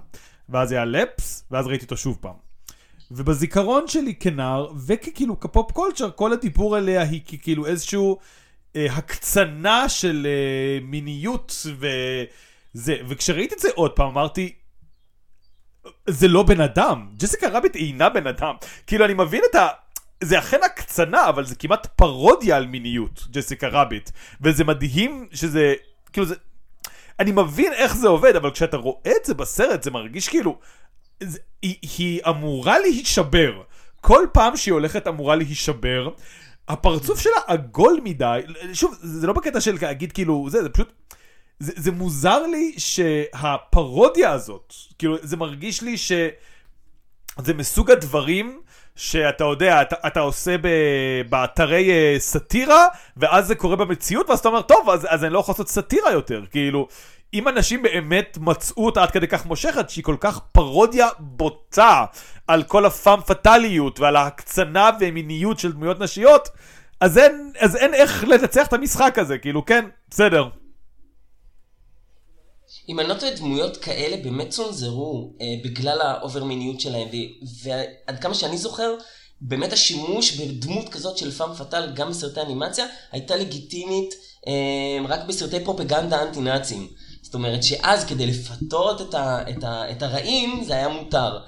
S2: ואז היה לפס, ואז ראיתי אותו שוב פעם. ובזיכרון שלי כנער, וכאילו כפופ קולצ'ר, כל הדיבור עליה היא כאילו איזשהו... אה, הקצנה של אה, מיניות וזה, וכשראיתי את זה עוד פעם אמרתי, זה לא בן אדם, ג'סיקה רביט אינה בן אדם, כאילו אני מבין את ה... זה אכן הקצנה, אבל זה כמעט פרודיה על מיניות, ג'סיקה רביט, וזה מדהים שזה, כאילו זה... אני מבין איך זה עובד, אבל כשאתה רואה את זה בסרט, זה מרגיש כאילו... זה, היא, היא אמורה להישבר. כל פעם שהיא הולכת אמורה להישבר, הפרצוף שלה עגול מדי, שוב, זה לא בקטע של להגיד כאילו, זה, זה פשוט, זה, זה מוזר לי שהפרודיה הזאת, כאילו, זה מרגיש לי שזה מסוג הדברים שאתה יודע, אתה, אתה עושה ב, באתרי uh, סאטירה, ואז זה קורה במציאות, ואז אתה אומר, טוב, אז, אז אני לא יכול לעשות סאטירה יותר, כאילו, אם אנשים באמת מצאו אותה עד כדי כך מושכת, שהיא כל כך פרודיה בוטה על כל ה femme fatale יות ועל ההקצנה ומיניות של דמויות נשיות, אז אין, אז אין איך לנצח את המשחק הזה, כאילו, כן, בסדר.
S3: אם אני לא טועה, דמויות כאלה באמת צונזרו אה, בגלל ה over מיניות שלהם, ועד כמה שאני זוכר, באמת השימוש בדמות כזאת של פאם פאטל, גם בסרטי אנימציה, הייתה לגיטימית אה, רק בסרטי פרופגנדה אנטי-נאצים. זאת אומרת שאז כדי לפתות את, ה, את, ה, את הרעים זה היה מותר.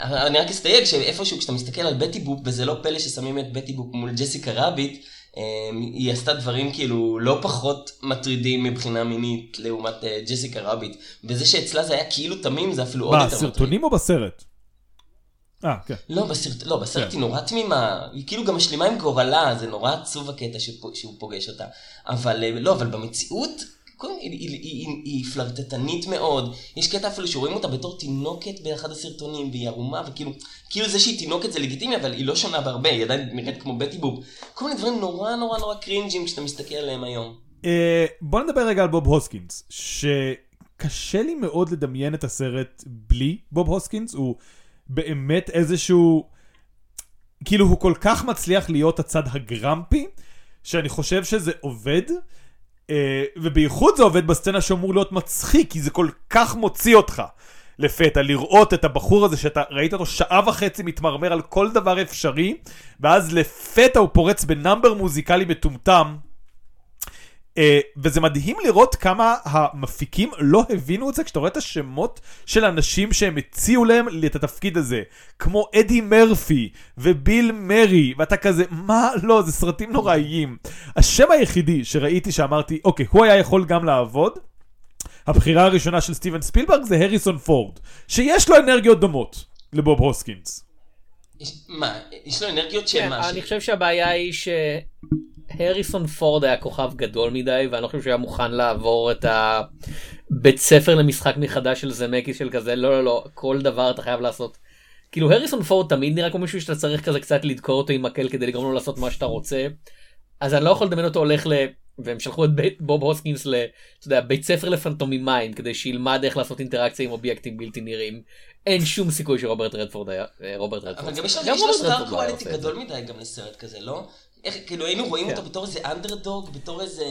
S3: אני רק אסתייג שאיפשהו כשאתה מסתכל על בטי בופ, וזה לא פלא ששמים את בטי בופ מול ג'סיקה רביט, היא עשתה דברים כאילו לא פחות מטרידים מבחינה מינית לעומת אה, ג'סיקה רביט. וזה שאצלה זה היה כאילו תמים זה אפילו עוד יותר
S2: מטריד. בסרטונים או בסרט?
S3: אה, כן. לא, בסרט, לא, בסרט כן. היא נורא תמימה, היא כאילו גם משלימה עם גורלה, זה נורא עצוב הקטע שהוא פוגש אותה. אבל אה, לא, אבל במציאות היא, היא, היא, היא, היא פלרטטנית מאוד, יש קטע אפילו שרואים אותה בתור תינוקת באחד הסרטונים, והיא ערומה, וכאילו, כאילו זה שהיא תינוקת זה לגיטימי, אבל היא לא שונה בהרבה, היא עדיין נראית כמו בטי בוב. כל מיני דברים נורא נורא נורא קרינג'ים כשאתה מסתכל עליהם היום.
S2: Uh, בוא נדבר רגע על בוב הוסקינס, שקשה לי מאוד לדמיין את הסרט בלי בוב הוסקינס, הוא באמת איזשהו, כאילו הוא כל כך מצליח להיות הצד הגרמפי, שאני חושב שזה עובד. אה, ובייחוד זה עובד בסצנה שאמור להיות מצחיק, כי זה כל כך מוציא אותך לפתע, לראות את הבחור הזה שאתה ראית אותו שעה וחצי מתמרמר על כל דבר אפשרי, ואז לפתע הוא פורץ בנאמבר מוזיקלי מטומטם. Uh, וזה מדהים לראות כמה המפיקים לא הבינו את זה כשאתה רואה את השמות של אנשים שהם הציעו להם את התפקיד הזה כמו אדי מרפי וביל מרי ואתה כזה מה? לא זה סרטים נוראיים. השם היחידי שראיתי שאמרתי אוקיי הוא היה יכול גם לעבוד הבחירה הראשונה של סטיבן ספילברג זה הריסון פורד שיש לו אנרגיות דומות לבוב הוסקינס.
S3: מה יש לו אנרגיות של כן, מה?
S1: אני חושב שהבעיה היא ש... הריסון פורד היה כוכב גדול מדי ואני לא חושב שהוא היה מוכן לעבור את הבית ספר למשחק מחדש של זמקי של כזה לא לא לא כל דבר אתה חייב לעשות. כאילו הריסון פורד תמיד נראה כמו מישהו שאתה צריך כזה קצת לדקור אותו עם מקל כדי לגרום לו לעשות מה שאתה רוצה. אז אני לא יכול לדמיין אותו הולך והם שלחו את בית, בוב הוסקינס לבית ספר לפנטומימיים כדי שילמד איך לעשות אינטראקציה עם אובייקטים בלתי נראים. אין שום סיכוי שרוברט רדפורד היה, אה, רוברט רדפורד.
S3: אבל גם יש לו סטאר קואליטי. גדול מדי גם לסרט כזה, לא? איך, כאילו היינו רואים
S2: כן.
S3: אותו בתור איזה אנדרדוג, בתור איזה,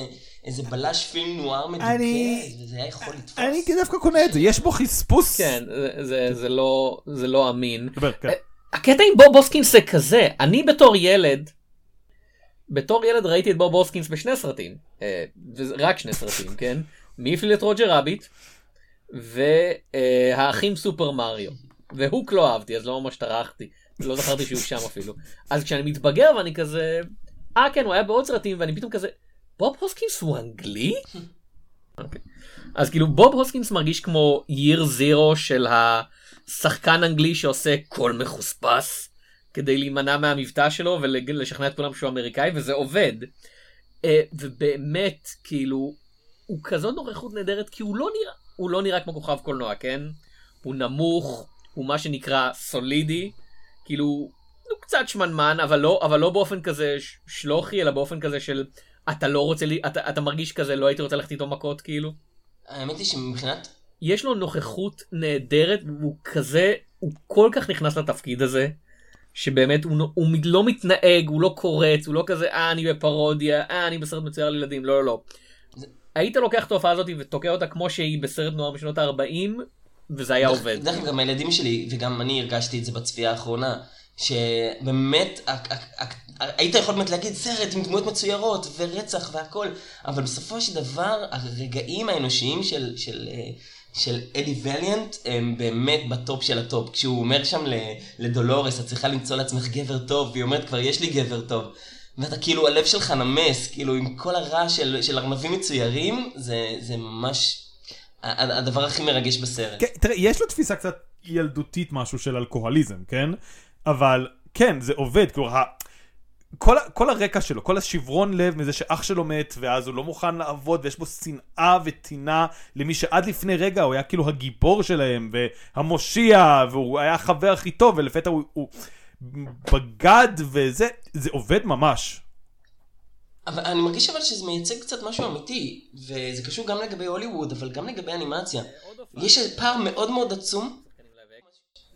S3: איזה בלש פילם נואר מדוכא,
S2: אני-
S3: וזה היה יכול לתפוס.
S2: אני דווקא קונה את זה, יש בו חספוס.
S1: כן, זה- זה- זה לא- זה לא אמין.
S2: דבר, כן.
S1: הקטע עם בוב הוסקינס זה כזה, אני בתור ילד, בתור ילד ראיתי את בוב הוסקינס בשני סרטים, אה, רק שני סרטים, כן? מי הפליל את רוג'ר ראביט, והאחים סופר מריו. והוק לא אהבתי, אז לא ממש טרחתי, לא זכרתי שהוא שם אפילו. אז כשאני מתבגר ואני כזה, אה כן, הוא היה בעוד סרטים, ואני פתאום כזה, בוב הוסקינס הוא אנגלי? אוקיי. אז כאילו בוב הוסקינס מרגיש כמו year zero של השחקן אנגלי שעושה קול מחוספס כדי להימנע מהמבטא שלו ולשכנע את כולם שהוא אמריקאי וזה עובד. אה, ובאמת כאילו הוא כזאת נוכחות נהדרת כי הוא לא נראה הוא לא נראה כמו כוכב קולנוע כן הוא נמוך הוא מה שנקרא סולידי כאילו הוא קצת שמנמן אבל לא אבל לא באופן כזה שלוחי אלא באופן כזה של אתה לא רוצה לי אתה, אתה מרגיש כזה לא הייתי רוצה ללכת איתו מכות כאילו.
S3: האמת היא שמבחינת,
S1: יש לו נוכחות נהדרת והוא כזה הוא כל כך נכנס לתפקיד הזה שבאמת הוא, הוא לא מתנהג הוא לא קורץ הוא לא כזה אה אני בפרודיה אה אני בסרט מצויר על ילדים לא לא לא.
S3: זה-
S1: היית לוקח את ההופעה הזאת ותוקע אותה כמו שהיא בסרט נוער משנות ה-40 וזה היה עובד.
S3: דרך אגב גם הילדים שלי, וגם אני הרגשתי את זה בצפייה האחרונה, שבאמת, היית יכול באמת להגיד סרט עם דמויות מצוירות ורצח והכל, אבל בסופו של דבר הרגעים האנושיים של, של, אה, של אדי ואליאנט הם באמת ב top של ה top. כשהוא אומר שם לדולורס, את צריכה למצוא לעצמך גבר טוב, והיא אומרת כבר יש לי גבר טוב. ואתה כאילו, הלב שלך נמס, כאילו עם כל הרעש של, של ארנבים מצוירים, זה, זה ממש הדבר הכי מרגש בסרט.
S2: כן, תראה, יש לו תפיסה קצת ילדותית משהו של אלכוהוליזם, כן? אבל כן, זה עובד, כאילו, ה... כל, כל הרקע שלו, כל השברון לב מזה שאח שלו מת, ואז הוא לא מוכן לעבוד, ויש בו שנאה וטינה למי שעד לפני רגע הוא היה כאילו הגיבור שלהם, והמושיע, והוא היה החבר הכי טוב, ולפתע הוא, הוא בגד, וזה, זה עובד ממש.
S3: אבל אני מרגיש אבל שזה מייצג קצת משהו אמיתי, וזה קשור גם לגבי הוליווד, אבל גם לגבי אנימציה. יש פער מאוד מאוד עצום.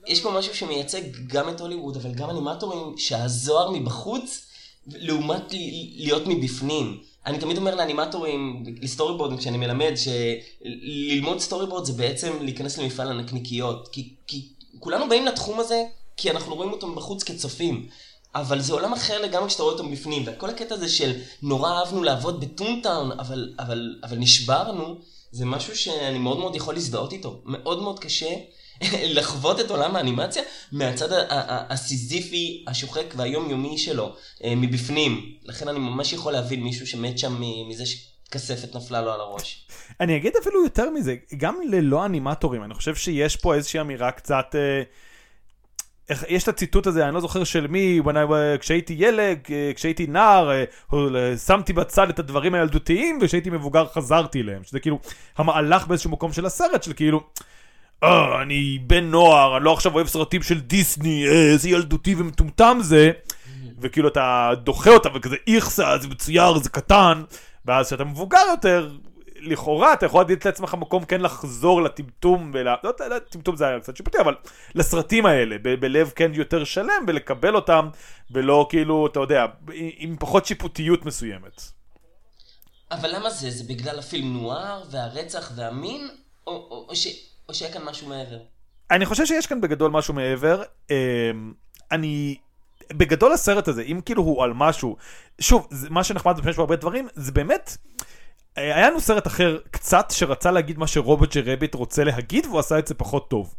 S3: יש פה משהו שמייצג גם את הוליווד, אבל גם אנימטורים שהזוהר מבחוץ, לעומת להיות מבפנים. אני תמיד אומר לאנימטורים, ל storyboard ים, כשאני מלמד, שללמוד storyboard זה בעצם להיכנס למפעל הנקניקיות. כי, כי כולנו באים לתחום הזה, כי אנחנו רואים אותו מבחוץ כצופים. אבל זה עולם אחר לגמרי כשאתה רואה אותו מבפנים, וכל הקטע הזה של נורא אהבנו לעבוד בטונטאון, אבל, אבל, אבל נשברנו, זה משהו שאני מאוד מאוד יכול להזדהות איתו. מאוד מאוד קשה *laughs* לחוות את עולם האנימציה מהצד הסיזיפי, השוחק והיומיומי שלו, אה, מבפנים. לכן אני ממש יכול להבין מישהו שמת שם מזה שכספת נפלה לו על הראש. *laughs*
S2: אני אגיד אפילו יותר מזה, גם ללא אנימטורים, אני חושב שיש פה איזושהי אמירה קצת... אה, יש את הציטוט הזה, אני לא זוכר של מי, I, כשהייתי ילד, אה, כשהייתי נער, אה, אה, שמתי בצד את הדברים הילדותיים, וכשהייתי מבוגר חזרתי אליהם. שזה כאילו המהלך באיזשהו מקום של הסרט, של כאילו, אה, אני בן נוער, אני לא עכשיו אוהב סרטים של דיסני, איזה ילדותי ומטומטם זה, וכאילו אתה דוחה אותה וכזה איכסה, זה מצויר, זה קטן, ואז כשאתה מבוגר יותר, לכאורה אתה יכול לתת לעצמך מקום כן לחזור לטמטום, ול... לא יודע, טמטום זה היה קצת שיפוטי, אבל לסרטים האלה, ב- בלב כן יותר שלם, ולקבל אותם, ולא כאילו, אתה יודע, עם פחות שיפוטיות מסוימת.
S3: אבל למה זה? זה בגלל הפילם נואר והרצח והמין? או, או, או, ש, או שהיה כאן משהו מעבר?
S2: אני חושב שיש כאן בגדול משהו מעבר. אמ, אני... בגדול הסרט הזה, אם כאילו הוא על משהו, שוב, מה שנחמד זה שיש בו הרבה דברים, זה באמת, אה, היה לנו סרט אחר קצת שרצה להגיד מה שרובוט ג'רביט רוצה להגיד, והוא עשה את זה פחות טוב.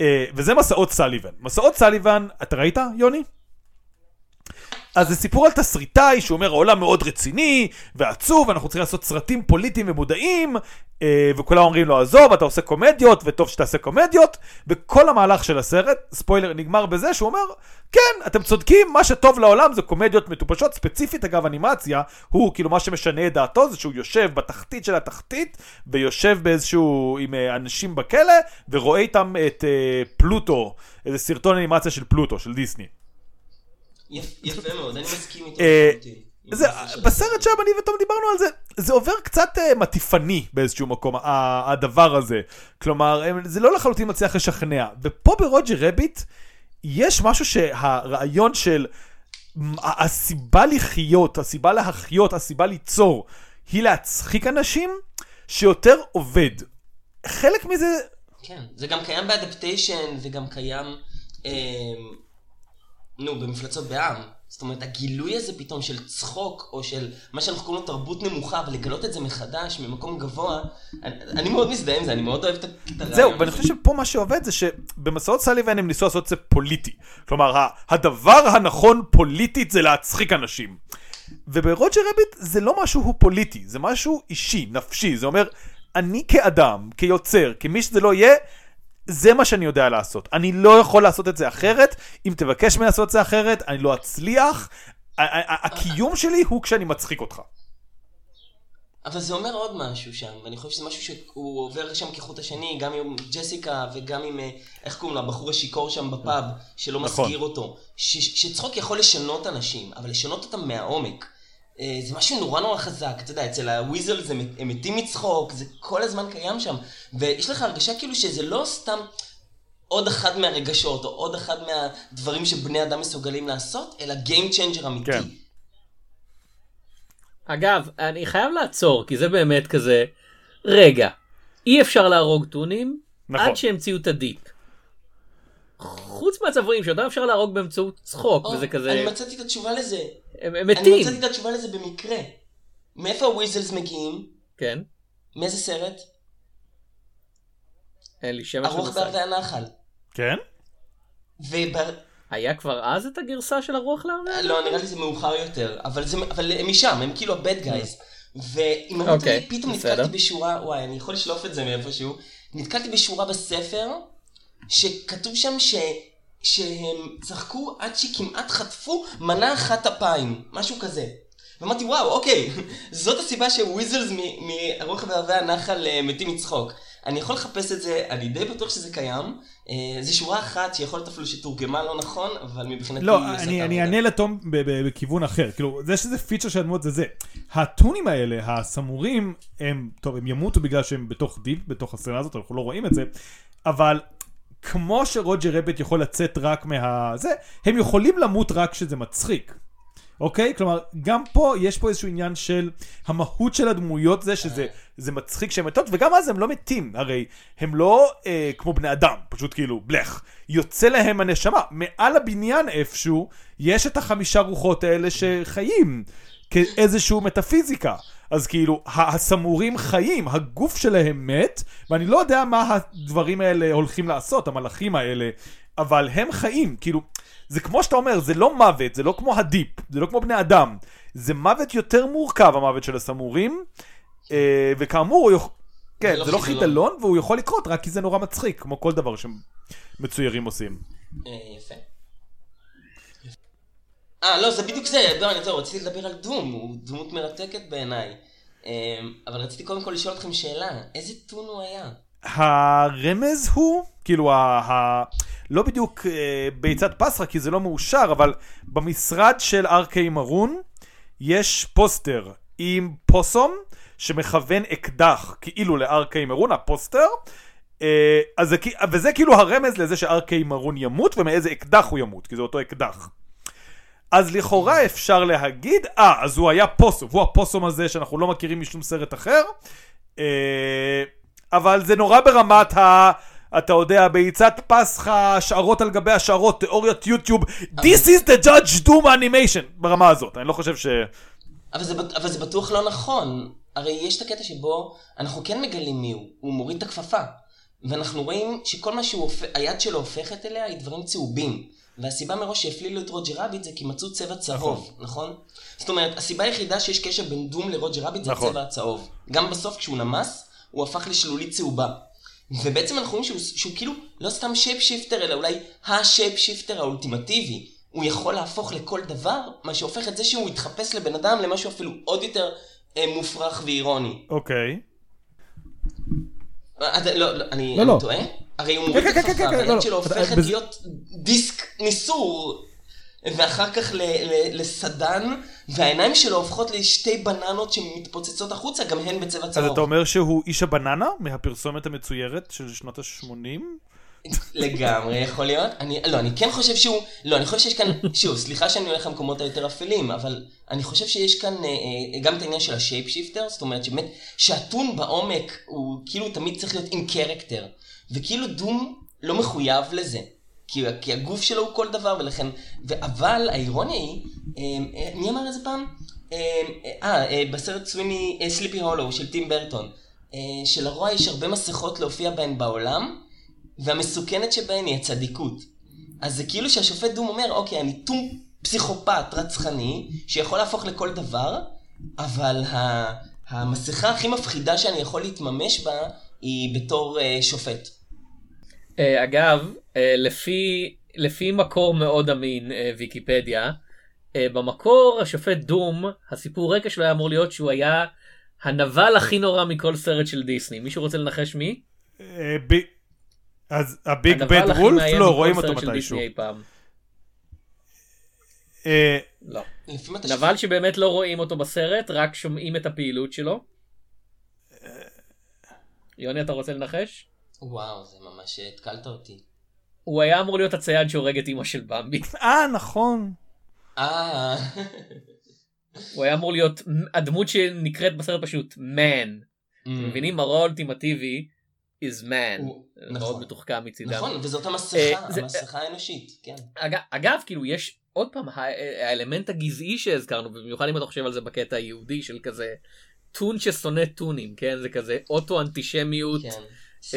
S2: אה, וזה מסעות סליבן. מסעות סליבן, אתה ראית, יוני? אז זה סיפור על תסריטאי שאומר העולם מאוד רציני ועצוב, אנחנו צריכים לעשות סרטים פוליטיים ומודעים, אה, וכולם אומרים לו עזוב, אתה עושה קומדיות, וטוב שתעשה קומדיות, וכל המהלך של הסרט, ספוילר, נגמר בזה שהוא אומר, כן, אתם צודקים, מה שטוב לעולם זה קומדיות מטופשות, ספציפית אגב אנימציה, הוא כאילו מה שמשנה את דעתו זה שהוא יושב בתחתית של התחתית, ויושב באיזשהו, עם אה, אנשים בכלא, ורואה איתם את אה, פלוטו, איזה סרטון אנימציה של פלוטו, של דיסני.
S3: יפ, יפה מאוד, אני מסכים איתו.
S2: אה. זה, בסרט שם אני ותום דיברנו על זה, זה עובר קצת uh, מטיפני באיזשהו מקום, הדבר הזה. כלומר, זה לא לחלוטין מצליח לשכנע. ופה ברוג'ר רביט, יש משהו שהרעיון של הסיבה לחיות, הסיבה להחיות, הסיבה ליצור, היא להצחיק אנשים, שיותר עובד. חלק מזה...
S3: כן, זה גם קיים באדפטיישן, זה גם קיים, אה, נו, במפלצות בעם. זאת אומרת, הגילוי הזה פתאום של צחוק, או של מה שאנחנו קוראים לו תרבות נמוכה, ולגלות את זה מחדש ממקום גבוה, אני, אני מאוד מזדהה עם זה, אני מאוד אוהב את הרעיון.
S2: זהו, ואני חושב שפה מה שעובד זה שבמסעות סליבן הם ניסו לעשות את זה פוליטי. כלומר, הדבר הנכון פוליטית זה להצחיק אנשים. וברוג'ר רביט זה לא משהו פוליטי, זה משהו אישי, נפשי. זה אומר, אני כאדם, כיוצר, כמי שזה לא יהיה, זה מה שאני יודע לעשות. אני לא יכול לעשות את זה אחרת. אם תבקש ממני לעשות את זה אחרת, אני לא אצליח. הקיום שלי הוא כשאני מצחיק אותך.
S3: אבל זה אומר עוד משהו שם, ואני חושב שזה משהו שהוא עובר שם כחוט השני, גם עם ג'סיקה וגם עם, אה, איך קוראים לו, הבחור השיכור שם בפאב, שלא נכון. מסגיר אותו. שצחוק יכול לשנות אנשים, אבל לשנות אותם מהעומק. אה, זה משהו נורא נורא חזק, אתה יודע, אצל הוויזל זה, הם מתים מצחוק, זה כל הזמן קיים שם. ויש לך הרגשה כאילו שזה לא סתם עוד אחד מהרגשות, או עוד אחד מהדברים שבני אדם מסוגלים לעשות, אלא Game Changer אמיתי. כן.
S1: אגב, אני חייב לעצור, כי זה באמת כזה, רגע, אי אפשר להרוג טונים, נכון. עד שהמציאו את הדיפ. חוץ מהצבועים שאותם אפשר להרוג באמצעות צחוק, או, וזה כזה...
S3: אני מצאתי את התשובה לזה.
S1: הם, הם מתים.
S3: אני מצאתי את התשובה לזה במקרה. מאיפה הוויזלס מגיעים?
S1: כן.
S3: מאיזה סרט?
S1: אין לי שמץ
S3: הרוח בערבי הנחל.
S2: כן?
S3: ובר...
S1: היה כבר אז את הגרסה של הרוח הנחל?
S3: לא, נראה לי זה מאוחר יותר. אבל, זה, אבל הם משם, הם כאילו הבד גייז. ואם אני okay, פתאום נתקלתי בשורה, וואי, אני יכול לשלוף את זה מאיפשהו. נתקלתי בשורה בספר, שכתוב שם ש... שהם צחקו עד שכמעט חטפו מנה אחת אפיים, משהו כזה. ואמרתי וואו אוקיי, *laughs* זאת הסיבה ש weasels מהרוח וערבי הנחל אה, מתים מצחוק. אני יכול לחפש את זה, אני די בטוח שזה קיים. אה, זה שורה אחת שיכול להיות אפילו שתורגמה לא נכון, אבל מבחינתי...
S2: לא, אני, אני אענה לתום בכיוון אחר. כאילו, זה שזה feature של הדמות זה זה. הטונים האלה, הסמורים, הם, טוב, הם ימותו בגלל שהם בתוך dip, בתוך הסצנה הזאת, אנחנו לא רואים את זה, אבל כמו שרוג'ר ראביט יכול לצאת רק מה... זה, הם יכולים למות רק כשזה מצחיק. אוקיי? כלומר, גם פה יש פה איזשהו עניין של המהות של הדמויות זה שזה זה מצחיק שהן מתות, וגם אז הם לא מתים, הרי הם לא אה, כמו בני אדם, פשוט כאילו, בלך. יוצא להם הנשמה. מעל הבניין איפשהו, יש את החמישה רוחות האלה שחיים, כאיזשהו מטאפיזיקה. אז כאילו, הסמורים חיים, הגוף שלהם מת, ואני לא יודע מה הדברים האלה הולכים לעשות, המלאכים האלה, אבל הם חיים, כאילו, זה כמו שאתה אומר, זה לא מוות, זה לא כמו הדיפ, זה לא כמו בני אדם, זה מוות יותר מורכב, המוות של הסמורים, אה, וכאמור, הוא. כן, זה, לא זה לא חידלון, והוא יכול לקרות רק כי זה נורא מצחיק, כמו כל דבר שמצוירים עושים.
S3: אה, יפה. אה, לא, זה בדיוק זה, לא, אני טוב, רציתי לדבר על דום, הוא דמות מרתקת בעיניי. אמ, אבל רציתי קודם כל לשאול אתכם שאלה, איזה טון הוא היה?
S2: הרמז הוא, כאילו, ה... ה... לא בדיוק אה, ביצת פסרה, כי זה לא מאושר, אבל במשרד של ארקי מרון יש פוסטר עם פוסום שמכוון אקדח כאילו לארקי מרון, הפוסטר. אה, אז זה, וזה כאילו הרמז לזה שארקי מרון ימות ומאיזה אקדח הוא ימות, כי זה אותו אקדח. אז לכאורה אפשר להגיד, אה, אז הוא היה פוסום, הוא הפוסום הזה שאנחנו לא מכירים משום סרט אחר, אה, אבל זה נורא ברמת ה... אתה יודע, ביצת פסחה, השערות על גבי השערות, תיאוריית יוטיוב, This is the judge doom animation, ברמה הזאת, אני לא חושב ש...
S3: אבל זה, אבל זה בטוח לא נכון. הרי יש את הקטע שבו אנחנו כן מגלים מי הוא, הוא מוריד את הכפפה. ואנחנו רואים שכל מה שהיד שלו הופכת אליה היא דברים צהובים. והסיבה מראש שהפלילו את רוג'ר רביט זה כי מצאו צבע צהוב, נכון? נכון? זאת אומרת, הסיבה היחידה שיש קשר בין דום לרוג'ר ראביט זה נכון. הצבע הצהוב. גם בסוף כשהוא נמס, הוא הפך לשלולית צהובה. ובעצם אנחנו רואים שהוא, שהוא כאילו לא סתם shape shifter, אלא אולי ה shape shifter האולטימטיבי. הוא יכול להפוך לכל דבר, מה שהופך את זה שהוא יתחפש לבן אדם למשהו אפילו עוד יותר אה, מופרך ואירוני.
S2: אוקיי.
S3: אה, לא, לא, אני, לא, לא. טועה? הרי הוא מוריד את הכפפה, והיד שלו הופכת להיות דיסק ניסור ואחר כך ל- ל- לסדן, והעיניים שלו הופכות לשתי בננות שמתפוצצות החוצה, גם הן בצבע
S2: אז
S3: צהוב.
S2: אתה אומר שהוא איש הבננה מהפרסומת המצוירת של שנות ה-80?
S3: לגמרי יכול להיות. אני, לא, אני כן חושב שהוא, לא, אני חושב שיש כאן, שוב, סליחה שאני הולך למקומות היותר אפלים, אבל אני חושב שיש כאן אה, אה, גם את העניין של ה shape shifter, זאת אומרת שבאמת, שהטון בעומק הוא כאילו תמיד צריך להיות עם character, וכאילו דום לא מחויב לזה. כי, כי הגוף שלו הוא כל דבר, ולכן, ו- אבל האירוניה היא, אה, אה, מי אמר את זה פעם? אה, אה, אה, בסרט סוויני, אה, סליפי הולו של טים ברטון, אה, שלרוע יש הרבה מסכות להופיע בהן בעולם, והמסוכנת שבהן היא הצדיקות. אז זה כאילו שהשופט דום אומר, אוקיי, אני טום פסיכופת רצחני, שיכול להפוך לכל דבר, אבל ה- המסכה הכי מפחידה שאני יכול להתממש בה, היא בתור uh, שופט.
S1: אה, אגב, אה, לפי, לפי מקור מאוד אמין, אה, ויקיפדיה, אה, במקור השופט דום, הסיפור רקע שלו היה אמור להיות שהוא היה הנבל הכי נורא מכל סרט של דיסני. מישהו רוצה לנחש מי?
S2: אה, ב- אז הביג בד וולף? לא, רואים אותו מתישהו. אה,
S1: לא. נבל שבאמת לא רואים אותו בסרט, רק שומעים את הפעילות שלו. יוני, אתה רוצה לנחש?
S3: וואו, זה ממש התקלת אותי.
S1: הוא היה אמור להיות הצייד שהורג את אמא של במבי. *laughs*
S2: אה, נכון.
S3: אה,
S1: הוא היה אמור להיות הדמות שנקראת בסרט פשוט man. אתם מבינים? הרוע האולטימטיבי is man.
S3: הוא-
S1: מאוד
S3: נכון.
S1: מתוחכם מצידם.
S3: נכון, וזאת
S1: אה,
S3: המסכה,
S1: זה-
S3: המסכה האנושית, כן.
S1: אגב, אגב, כאילו יש עוד פעם האלמנט הגזעי שהזכרנו, במיוחד אם אתה חושב על זה בקטע היהודי של כזה toon ששונא טונים, כן? זה כזה אוטו אנטישמיות,
S3: כן.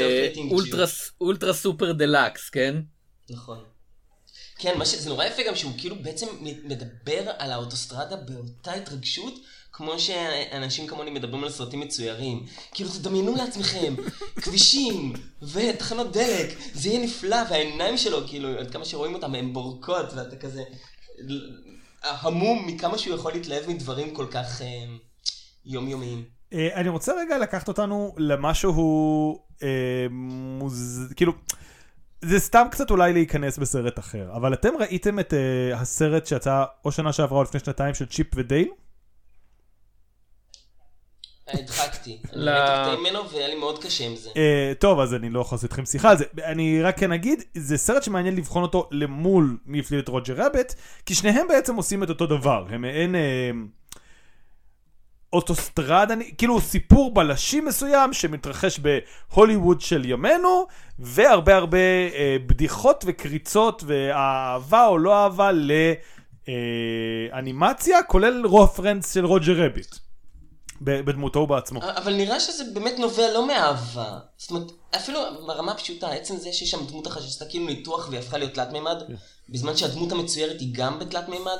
S1: אה. אולטרה, אולטרה סופר דלקס, כן?
S3: נכון. כן, מה שזה נורא יפה גם שהוא כאילו בעצם מדבר על האוטוסטרדה באותה התרגשות, כמו שאנשים כמוני מדברים על סרטים מצוירים. כאילו, תדמיינו לעצמכם, כבישים ותחנות דלק, זה יהיה נפלא, והעיניים שלו, כאילו, עד כמה שרואים אותם, הן בורקות, ואתה כזה המום מכמה שהוא יכול להתלהב מדברים כל כך אה, יומיומיים.
S2: אה, אני רוצה רגע לקחת אותנו למשהו אה, מוז... כאילו, זה סתם קצת אולי להיכנס בסרט אחר, אבל אתם ראיתם את אה, הסרט שיצא או שנה שעברה או לפני שנתיים של צ'יפ ודייל?
S3: הדחקתי. אני קטעים ממנו והיה לי מאוד קשה עם זה.
S2: אה, טוב, אז אני לא יכול לעשות איתכם שיחה על זה. אני רק כן אגיד, זה סרט שמעניין לבחון אותו למול מי הפליל את רוג'ר רביט, כי שניהם בעצם עושים את אותו דבר. הם מעין אה, אוטוסטרדה, אני- כאילו סיפור בלשי מסוים שמתרחש בהוליווד של ימינו, והרבה הרבה אה, בדיחות וקריצות ואהבה או לא אהבה לאנימציה, כולל רופרנס של רוג'ר רביט. בדמותו בעצמו.
S3: אבל נראה שזה באמת נובע לא מאהבה. זאת אומרת, אפילו ברמה הפשוטה, עצם זה שיש שם דמות אחת שעשתה כאילו ניתוח והיא הפכה להיות תלת מימד, בזמן שהדמות המצוירת היא גם בתלת מימד,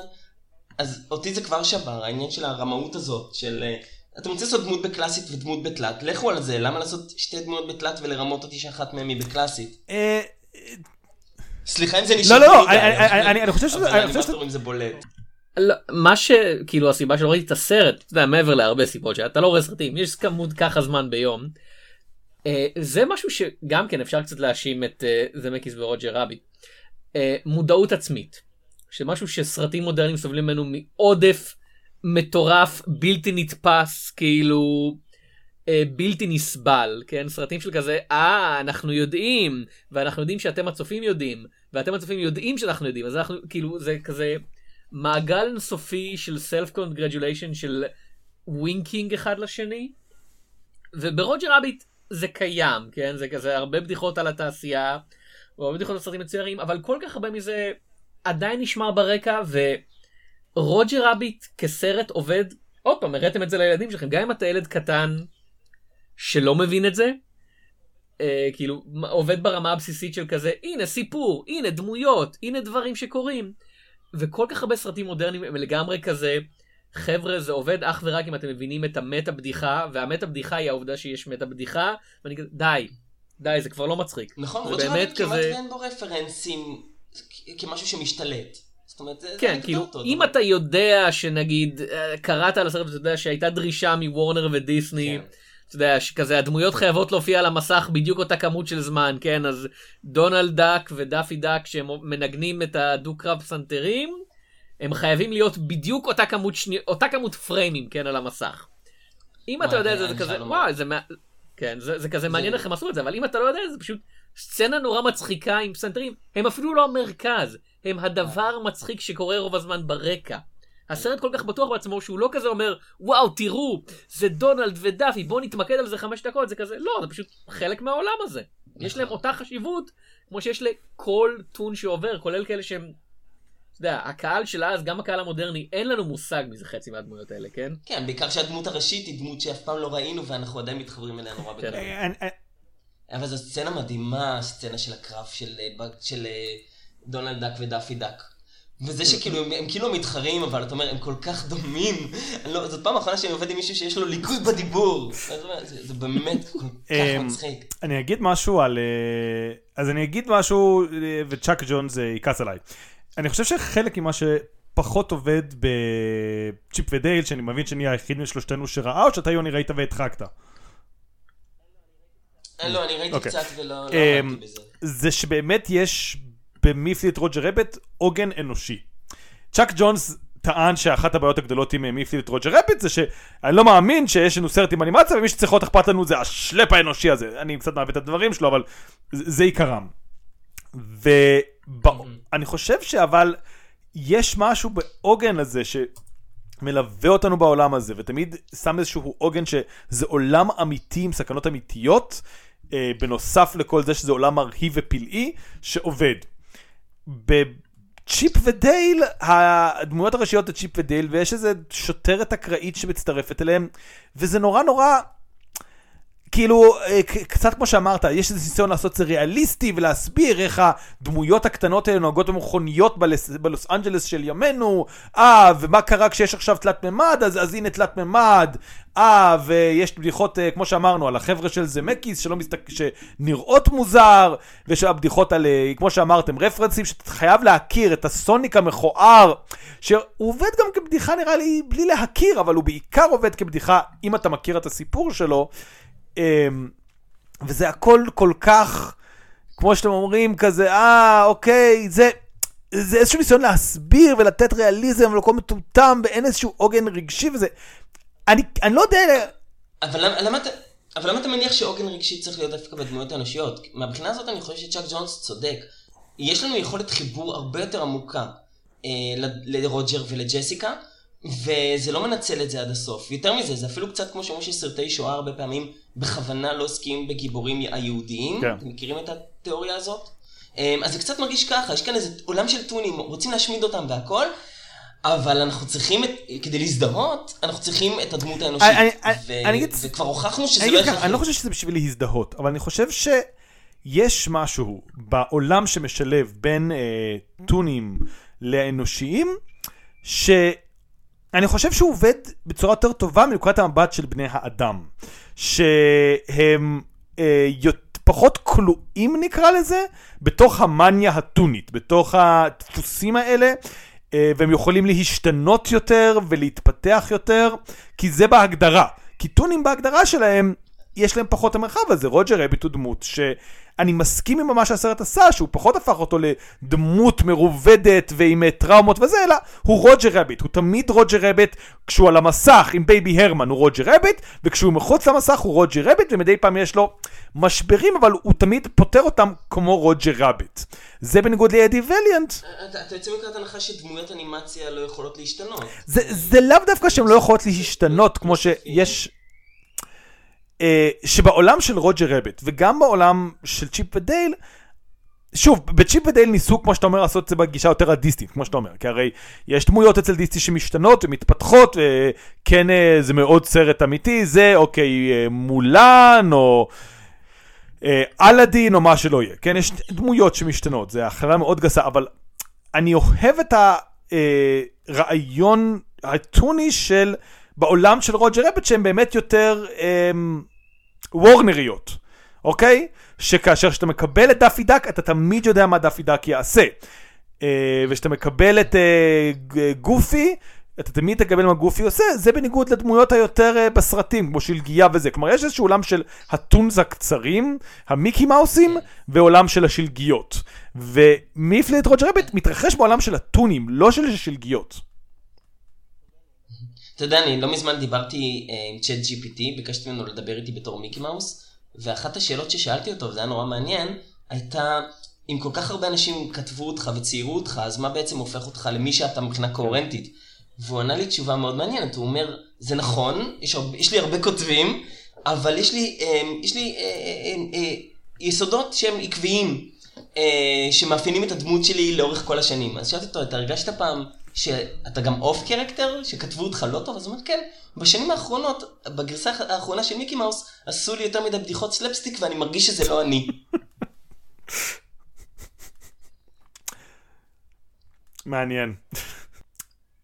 S3: אז אותי זה כבר שבר, העניין של הרמאות הזאת, של... אה, אתם רוצים לעשות דמות בקלאסית ודמות בתלת, לכו על זה, למה לעשות שתי דמויות בתלת ולרמות אותי שאחת מהן היא בקלאסית?
S2: אה,
S3: סליחה אם זה נשמע
S2: לא, לא,
S3: מדי,
S2: אני- חושב שזה-
S3: אבל לאנימטורים זה בולט.
S1: לא, מה שכאילו הסיבה שלא ראיתי את הסרט, אתה יודע, מעבר להרבה סיבות שאתה לא רואה סרטים, יש כמות ככה זמן ביום. אה, זה משהו שגם כן אפשר קצת להאשים את אה, זמקיס ורוג'ר רביט. אה, מודעות עצמית. שמשהו שסרטים מודרניים סובלים ממנו מעודף מטורף, בלתי נתפס, כאילו אה, בלתי נסבל, כן? סרטים של כזה, אה, אנחנו יודעים, ואנחנו יודעים שאתם הצופים יודעים, ואתם הצופים יודעים שאנחנו יודעים, אז אנחנו, כאילו, זה כזה מעגל אינסופי של self congratulation של winking אחד לשני. וברוג'ר רביט זה קיים, כן? זה כזה הרבה בדיחות על התעשייה, והרבה בדיחות על סרטים מצוירים, אבל כל כך הרבה מזה עדיין נשמר ברקע, ורוג'ר רביט כסרט עובד, עוד פעם, הראיתם את זה לילדים שלכם, גם אם אתה ילד קטן שלא מבין את זה, אה, כאילו, עובד ברמה הבסיסית של כזה, הנה סיפור, הנה דמויות, הנה דברים שקורים. וכל כך הרבה סרטים מודרניים הם לגמרי כזה, חבר'ה זה עובד אך ורק אם אתם מבינים את המטה בדיחה, והמטה בדיחה היא העובדה שיש מטה בדיחה, ואני כזה, די, די, זה כבר לא מצחיק.
S3: נכון,
S1: זה באמת
S3: רביט כמעט
S1: כזה-
S3: ואין בו רפרנסים כמשהו שמשתלט. זאת אומרת.
S1: כן,
S3: זה
S1: כאילו,
S3: אנקדוטות,
S1: אם אתה יודע שנגיד, אה, קראת על הסרט ואתה יודע שהייתה דרישה מוורנר ודיסני,
S3: כן.
S1: אתה יודע, שכזה הדמויות חייבות להופיע על המסך בדיוק אותה כמות של זמן, כן? אז דונלד דאק ודאפי דאק שהם מנגנים את הדו-קרב פסנתרים, הם חייבים להיות בדיוק אותה כמות, שני... אותה כמות פריימים, כן, על המסך. אם אתה יודע את זה, זה כזה, וואי, זה, כן, זה, זה כזה מעניין איך הם עשו את זה, אבל אם אתה לא יודע, זה פשוט סצנה נורא מצחיקה עם פסנתרים. הם אפילו לא המרכז, הם הדבר מצחיק שקורה רוב הזמן ברקע. הסרט כל כך בטוח בעצמו שהוא לא כזה אומר, וואו, תראו, זה דונלד ודאפי, בואו נתמקד על זה חמש דקות, זה כזה, לא, זה פשוט חלק מהעולם הזה. יש להם אותה חשיבות כמו שיש לכל טון שעובר, כולל כאלה שהם, אתה יודע, הקהל של אז, גם הקהל המודרני, אין לנו מושג מי זה חצי מהדמויות האלה, כן?
S3: כן, בעיקר שהדמות הראשית היא דמות שאף פעם לא ראינו ואנחנו עדיין מתחברים אליה נורא בקלות.
S2: אה, אני- אני-
S3: אבל זו סצנה מדהימה, הסצנה של הקרב של, אה, אה, דונלד דק ודאפי דק. וזה שכאילו, הם, הם כאילו מתחרים, אבל אתה אומר, הם כל כך דומים. *laughs* לא, זאת פעם אחרונה שאני עובד עם מישהו שיש לו ליקוי בדיבור. זה, זה, באמת כל כך
S2: אמ,
S3: מצחיק.
S2: אני אגיד משהו על... אה, אז אני אגיד משהו, אה, וצ'אק ג'ונס אה, יכעס עליי. אני חושב שחלק ממה שפחות עובד בצ'יפ ודייל, שאני מבין שאני היחיד משלושתנו שראה, או שאתה יוני ראית והדחקת.
S3: לא, אני ראיתי
S2: אוקיי.
S3: קצת ולא לא
S2: אמ,
S3: עמדתי בזה.
S2: זה שבאמת יש במיפלי את רוג'ר רביט עוגן אנושי. צ'אק ג'ונס טען שאחת הבעיות הגדולות עם מיפלי את רוג'ר רביט זה שאני לא מאמין שיש לנו סרט עם אנימציה ומי שצריך להיות אכפת לנו זה השלפ האנושי הזה. אני קצת מעוות את הדברים שלו אבל זה, זה עיקרם. ואני חושב שאבל יש משהו בעוגן הזה ש... מלווה אותנו בעולם הזה, ותמיד שם איזשהו עוגן שזה עולם אמיתי עם סכנות אמיתיות, אה, בנוסף לכל זה שזה עולם מרהיב ופלאי, שעובד. בצ'יפ ודייל, הדמויות הראשיות זה צ'יפ ודייל, ויש איזה שוטרת אקראית שמצטרפת אליהם, וזה נורא נורא... כאילו, אה, קצת כמו שאמרת, יש איזה ניסיון לעשות את זה ריאליסטי ולהסביר איך הדמויות הקטנות האלה נוהגות במכוניות בלס, בלוס אנג'לס של ימינו, אה, ומה קרה כשיש עכשיו תלת מימד, אז, אז הנה תלת מימד, אה, ויש בדיחות, אה, כמו שאמרנו, על החבר'ה של זמקיס, שלא מסתק... שנראות מוזר, ויש הבדיחות על, אה, כמו שאמרתם, רפרנסים, שאתה חייב להכיר את הסוניק המכוער, שהוא עובד גם כבדיחה נראה לי בלי להכיר, אבל הוא בעיקר עובד כבדיחה אם אתה מכיר את הסיפור שלו. אמ, וזה הכל כל כך, כמו שאתם אומרים, כזה, אה, אוקיי, זה, זה איזשהו ניסיון להסביר ולתת ריאליזם ולכל מטומטם, ואין איזשהו עוגן רגשי וזה... אני, אני לא יודע...
S3: אבל למה, למה אתה... אבל למה אתה מניח שעוגן רגשי צריך להיות דווקא בדמויות האנושיות? מהבחינה הזאת אני חושב שצ'אק ג'ונס צודק. יש לנו יכולת חיבור הרבה יותר עמוקה אה, לרוג'ר ולג'סיקה, וזה לא מנצל את זה עד הסוף. יותר מזה, זה אפילו קצת כמו שאומרים שסרטי שואה הרבה פעמים בכוונה לא עוסקים בגיבורים היהודיים.
S2: כן.
S3: אתם מכירים את התיאוריה הזאת? אה, אז זה קצת מרגיש ככה, יש כאן איזה עולם של טונים, רוצים להשמיד אותם והכל. אבל אנחנו צריכים, את, כדי להזדהות, אנחנו צריכים את הדמות האנושית.
S2: אני- אני-
S3: ו-
S2: אני אגיד-
S3: וכבר הוכחנו שזה
S2: אני,
S3: לא הכרחי.
S2: אני לא חושב שזה בשביל להזדהות, אבל אני חושב שיש משהו בעולם שמשלב בין אה, טונים לאנושיים, שאני חושב שהוא עובד בצורה יותר טובה מנקודת המבט של בני האדם. שהם אה, פחות כלואים נקרא לזה, בתוך המאניה הטונית, בתוך הדפוסים האלה. אה, והם יכולים להשתנות יותר ולהתפתח יותר, כי זה בהגדרה. כי טונים בהגדרה שלהם, יש להם פחות המרחב הזה. רוג'ר רביט הוא דמות שאני מסכים עם מה שהסרט עשה, שהוא פחות הפך אותו לדמות מרובדת ועם אה, טראומות וזה, אלא הוא רוג'ר רביט. הוא תמיד רוג'ר רביט, כשהוא על המסך עם בייבי הרמן הוא רוג'ר רביט, וכשהוא מחוץ למסך הוא רוג'ר רביט, ומדי פעם יש לו משברים, אבל הוא תמיד פותר אותם כמו רוג'ר רביט. זה בניגוד לאדי וליאנט.
S3: אתה, אתה יוצא מנקודת הנחה שדמויות אנימציה לא יכולות להשתנות.
S2: זה לאו דווקא שהן לא יכולות להשתנות כמו שיש... אה, שבעולם של רוג'ר רביט וגם בעולם של צ'יפ ודייל, שוב, בצ'יפ ודייל ניסו, כמו שאתה אומר, לעשות את זה בגישה יותר הדיסנית, כמו שאתה אומר, כי הרי יש דמויות אצל דיסני שמשתנות ומתפתחות, וכן, אה, זה מאוד סרט אמיתי, זה אוקיי, אה, מולן, או אה, אלאדין, או מה שלא יהיה, כן, יש דמויות שמשתנות, זה הכללה מאוד גסה, אבל אני אוהב את הרעיון הטוני של, בעולם של רוג'ר רביט, שהן באמת יותר אמ, וורנריות, אוקיי? שכאשר שאתה מקבל את דאפי דאק, אתה תמיד יודע מה דאפי דאק יעשה. אה, וכשאתה מקבל את אה, גופי, אתה תמיד תקבל מה גופי עושה, זה בניגוד לדמויות היותר אה, בסרטים, כמו שלגיה וזה. כלומר, יש איזשהו עולם של הטונס הקצרים, המיקי מאוסים, ועולם של השלגיות. ומי הפליט את רוג'ר רביט מתרחש בעולם של הטונים, לא של השלגיות.
S3: אתה יודע, אני לא מזמן דיברתי אה, עם צ'אט GPT, ביקשתי ממנו לדבר איתי בתור מיקי מאוס, ואחת השאלות ששאלתי אותו, וזה היה נורא מעניין, הייתה, אם כל כך הרבה אנשים כתבו אותך וציירו אותך, אז מה בעצם הופך אותך למי שאתה מבחינה קוהרנטית? והוא ענה לי תשובה מאוד מעניינת, הוא אומר, זה נכון, יש, הרבה, יש לי הרבה כותבים, אבל יש לי, אה, יש לי אה, אה, אה, יסודות שהם עקביים, אה, שמאפיינים את הדמות שלי לאורך כל השנים. אז שאלתי אותו, אתה הרגשת פעם שאתה גם off character, שכתבו אותך לא טוב? אז הוא אומר, כן, בשנים האחרונות, בגרסה האחרונה של מיקי מאוס, עשו לי יותר מדי בדיחות סלפסטיק ואני מרגיש שזה לא אני.
S2: מעניין.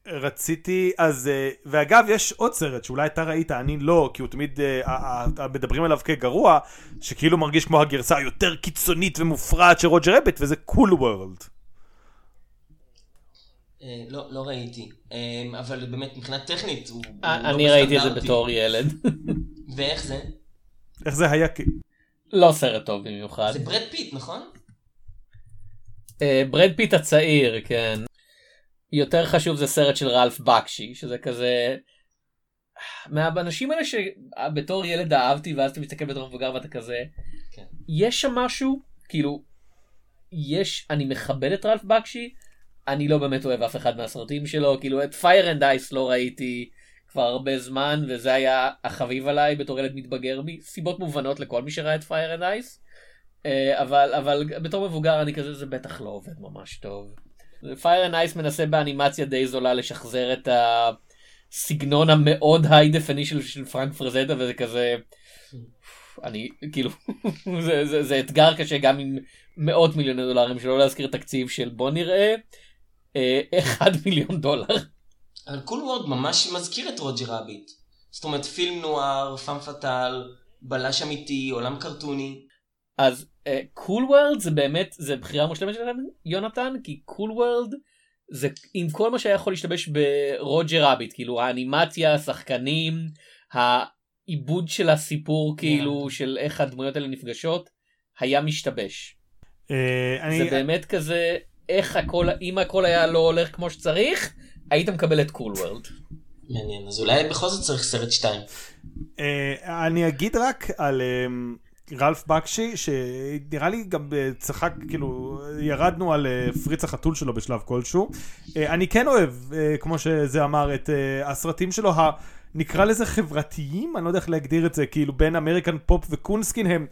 S2: רציתי, אז, אה, ואגב, יש עוד סרט שאולי אתה ראית, אני לא, כי הוא תמיד, אה, מדברים עליו כגרוע, שכאילו מרגיש כמו הגרסה היותר קיצונית ומופרעת של רוג'ר רביט, וזה Cool World.
S3: אה, לא, לא ראיתי, אבל באמת מבחינה טכנית הוא לא
S1: אני ראיתי את זה בתור ילד.
S3: ואיך זה?
S2: איך זה היה?
S1: לא סרט טוב במיוחד.
S3: זה ברד פיט, נכון?
S1: ברד פיט הצעיר, כן. יותר חשוב זה סרט של רלף בקשי, שזה כזה... מהאנשים האלה שבתור ילד אהבתי ואז אתה מסתכל בתור מבוגר ואתה כזה, כן. יש שם משהו, כאילו, יש, אני מכבד את רלף בקשי, אני לא באמת אוהב אף אחד מהסרטים שלו, כאילו את Fire and Ice לא ראיתי כבר הרבה זמן, וזה היה החביב עליי בתור ילד מתבגר מסיבות מובנות לכל מי שראה את Fire and Ice, אבל, אבל בתור מבוגר אני כזה, זה בטח לא עובד ממש טוב. Fire and Ice מנסה באנימציה די זולה לשחזר את הסגנון המאוד high definition של פרנק פרזטה וזה כזה אני כאילו *laughs* זה, זה, זה אתגר קשה גם עם מאות מיליוני דולרים שלא להזכיר תקציב של בוא נראה אה, אחד *laughs* מיליון דולר.
S3: אבל Cool World ממש מזכיר את רוג'ר רביט. זאת אומרת פילם נואר, פאם פאטל, בלש אמיתי, עולם קרטוני.
S1: אז Cool uh, World זה באמת זה בחירה מושלמת של יונתן כי Cool Cool World זה עם כל מה שהיה יכול להשתבש ברוג'ר רביט כאילו האנימציה השחקנים העיבוד של הסיפור yeah. כאילו של איך הדמויות האלה נפגשות היה משתבש. Uh, אני... זה באמת כזה איך הכל אם הכל היה לא הולך כמו שצריך היית מקבל את קול cool וורלד.
S3: מעניין אז אולי בכל זאת צריך סרט 2.
S2: Uh, אני אגיד רק על. Uh... רלף בקשי, שנראה לי גם אה, צחק, כאילו, ירדנו על אה, פריץ החתול שלו בשלב כלשהו. אה, אני כן אוהב, כמו שזה אמר, את הסרטים שלו. נקרא לזה חברתיים, אני לא יודע איך להגדיר את זה, כאילו בין American Pop ו Coonskin הם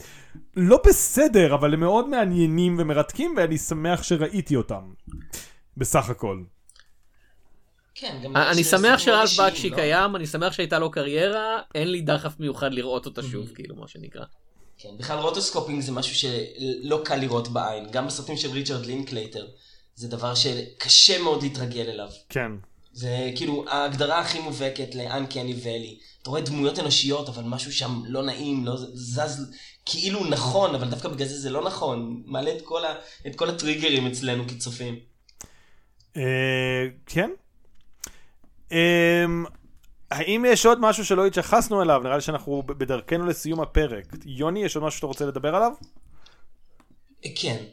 S2: לא בסדר, אבל הם מאוד מעניינים ומרתקים, ואני שמח שראיתי אותם, בסך הכל.
S3: כן,
S1: אני שמח שרלף בקשי לא? קיים, אני שמח שהייתה לו קריירה, אין לי דחף מיוחד לראות אותה שוב, כאילו, מה שנקרא.
S3: כן, בכלל rotoscoping זה משהו שלא קל לראות בעין. גם בסרטים של ריצ'רד לינקלייטר, זה דבר שקשה מאוד להתרגל אליו.
S2: כן.
S3: זה כאילו ההגדרה הכי מובהקת לאנקני ואלי. אתה רואה דמויות אנושיות, אבל משהו שם לא נעים, לא זז כאילו נכון, אבל דווקא בגלל זה זה לא נכון. מעלה את כל, ה, את כל הטריגרים אצלנו כצופים.
S2: אה, כן. אמ, האם יש עוד משהו שלא התייחסנו אליו? נראה לי שאנחנו בדרכנו לסיום הפרק. יוני, יש עוד משהו שאתה רוצה לדבר עליו?
S3: כן.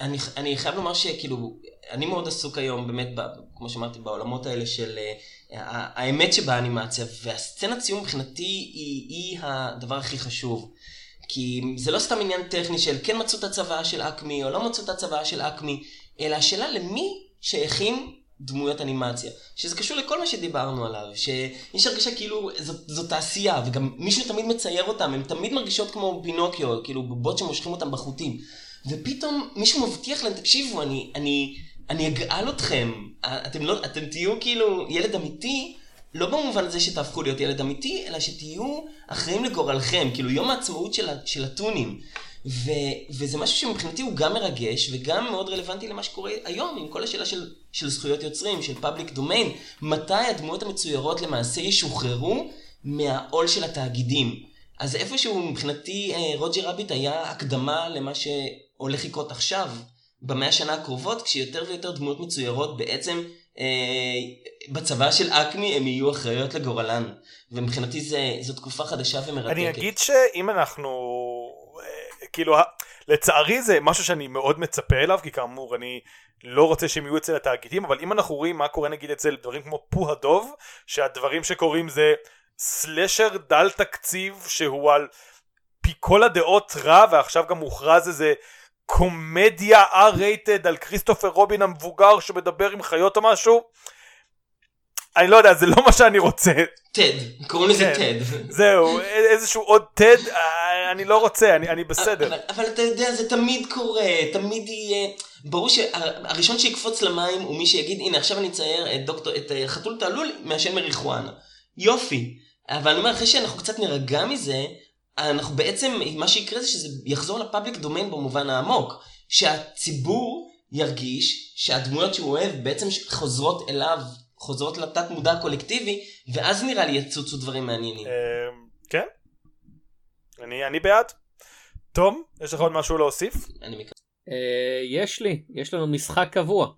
S3: אני, אני חייב לומר שכאילו, אני מאוד עסוק היום באמת, כמו שאמרתי, בעולמות האלה של uh, האמת שבאנימציה, והסצנת סיום מבחינתי היא, היא הדבר הכי חשוב. כי זה לא סתם עניין טכני של כן מצאו את הצוואה של אקמי או לא מצאו את הצוואה של אקמי, אלא השאלה למי שייכים דמויות אנימציה, שזה קשור לכל מה שדיברנו עליו, שיש הרגשה כאילו זאת, זאת תעשייה, וגם מישהו תמיד מצייר אותם, הן תמיד מרגישות כמו פינוקיו, כאילו בובות שמושכים אותם בחוטים. ופתאום מישהו מבטיח להם, תקשיבו, אני, אני, אני אגאל אתכם, אתם, לא, אתם תהיו כאילו ילד אמיתי, לא במובן הזה שתהפכו להיות ילד אמיתי, אלא שתהיו אחראים לגורלכם, כאילו יום העצמאות של, של הטונים. ו, וזה משהו שמבחינתי הוא גם מרגש וגם מאוד רלוונטי למה שקורה היום עם כל השאלה של, של זכויות יוצרים, של פאבליק דומיין. מתי הדמויות המצוירות למעשה ישוחררו מהעול של התאגידים. אז איפשהו מבחינתי אה, רוג'ר רביט היה הקדמה למה שהולך לקרות עכשיו, במאה השנה הקרובות, כשיותר ויותר דמויות מצוירות בעצם בצבא של אקמי הם יהיו אחראיות לגורלן. ומבחינתי זה, זו תקופה חדשה ומרתקת.
S2: אני אגיד שאם אנחנו, אה, כאילו, לצערי זה משהו שאני מאוד מצפה אליו, כי כאמור אני לא רוצה שהם יהיו אצל התאגידים, אבל אם אנחנו רואים מה קורה נגיד אצל דברים כמו פו הדוב, שהדברים שקורים זה סלשר דל תקציב שהוא על פי כל הדעות רע, ועכשיו גם מוכרז איזה קומדיה R-rated על כריסטופר רובין המבוגר שמדבר עם חיות או משהו. אני לא יודע, זה לא מה שאני רוצה.
S3: טד, קוראים לזה טד.
S2: זהו, איזשהו עוד טד, אה, אני לא רוצה, אני, אני בסדר.
S3: אבל, אבל אתה יודע, זה תמיד קורה, תמיד יהיה... ברור שהראשון שיקפוץ למים הוא מי שיגיד, הנה עכשיו אני אצייר את, דוקטור, את אה, חתול תעלול מעשן מריחואנה. יופי. אבל אני אומר, אחרי שאנחנו קצת נירגע מזה, אנחנו בעצם, מה שיקרה זה שזה יחזור לפאבליק דומיין במובן העמוק. שהציבור ירגיש שהדמויות שהוא אוהב בעצם חוזרות אליו חוזרות לתת מודע הקולקטיבי, ואז נראה לי יצוצו דברים מעניינים. אמ,
S2: כן, אני בעד. תום, יש לך עוד משהו להוסיף?
S1: אה, יש לי, יש לנו משחק קבוע.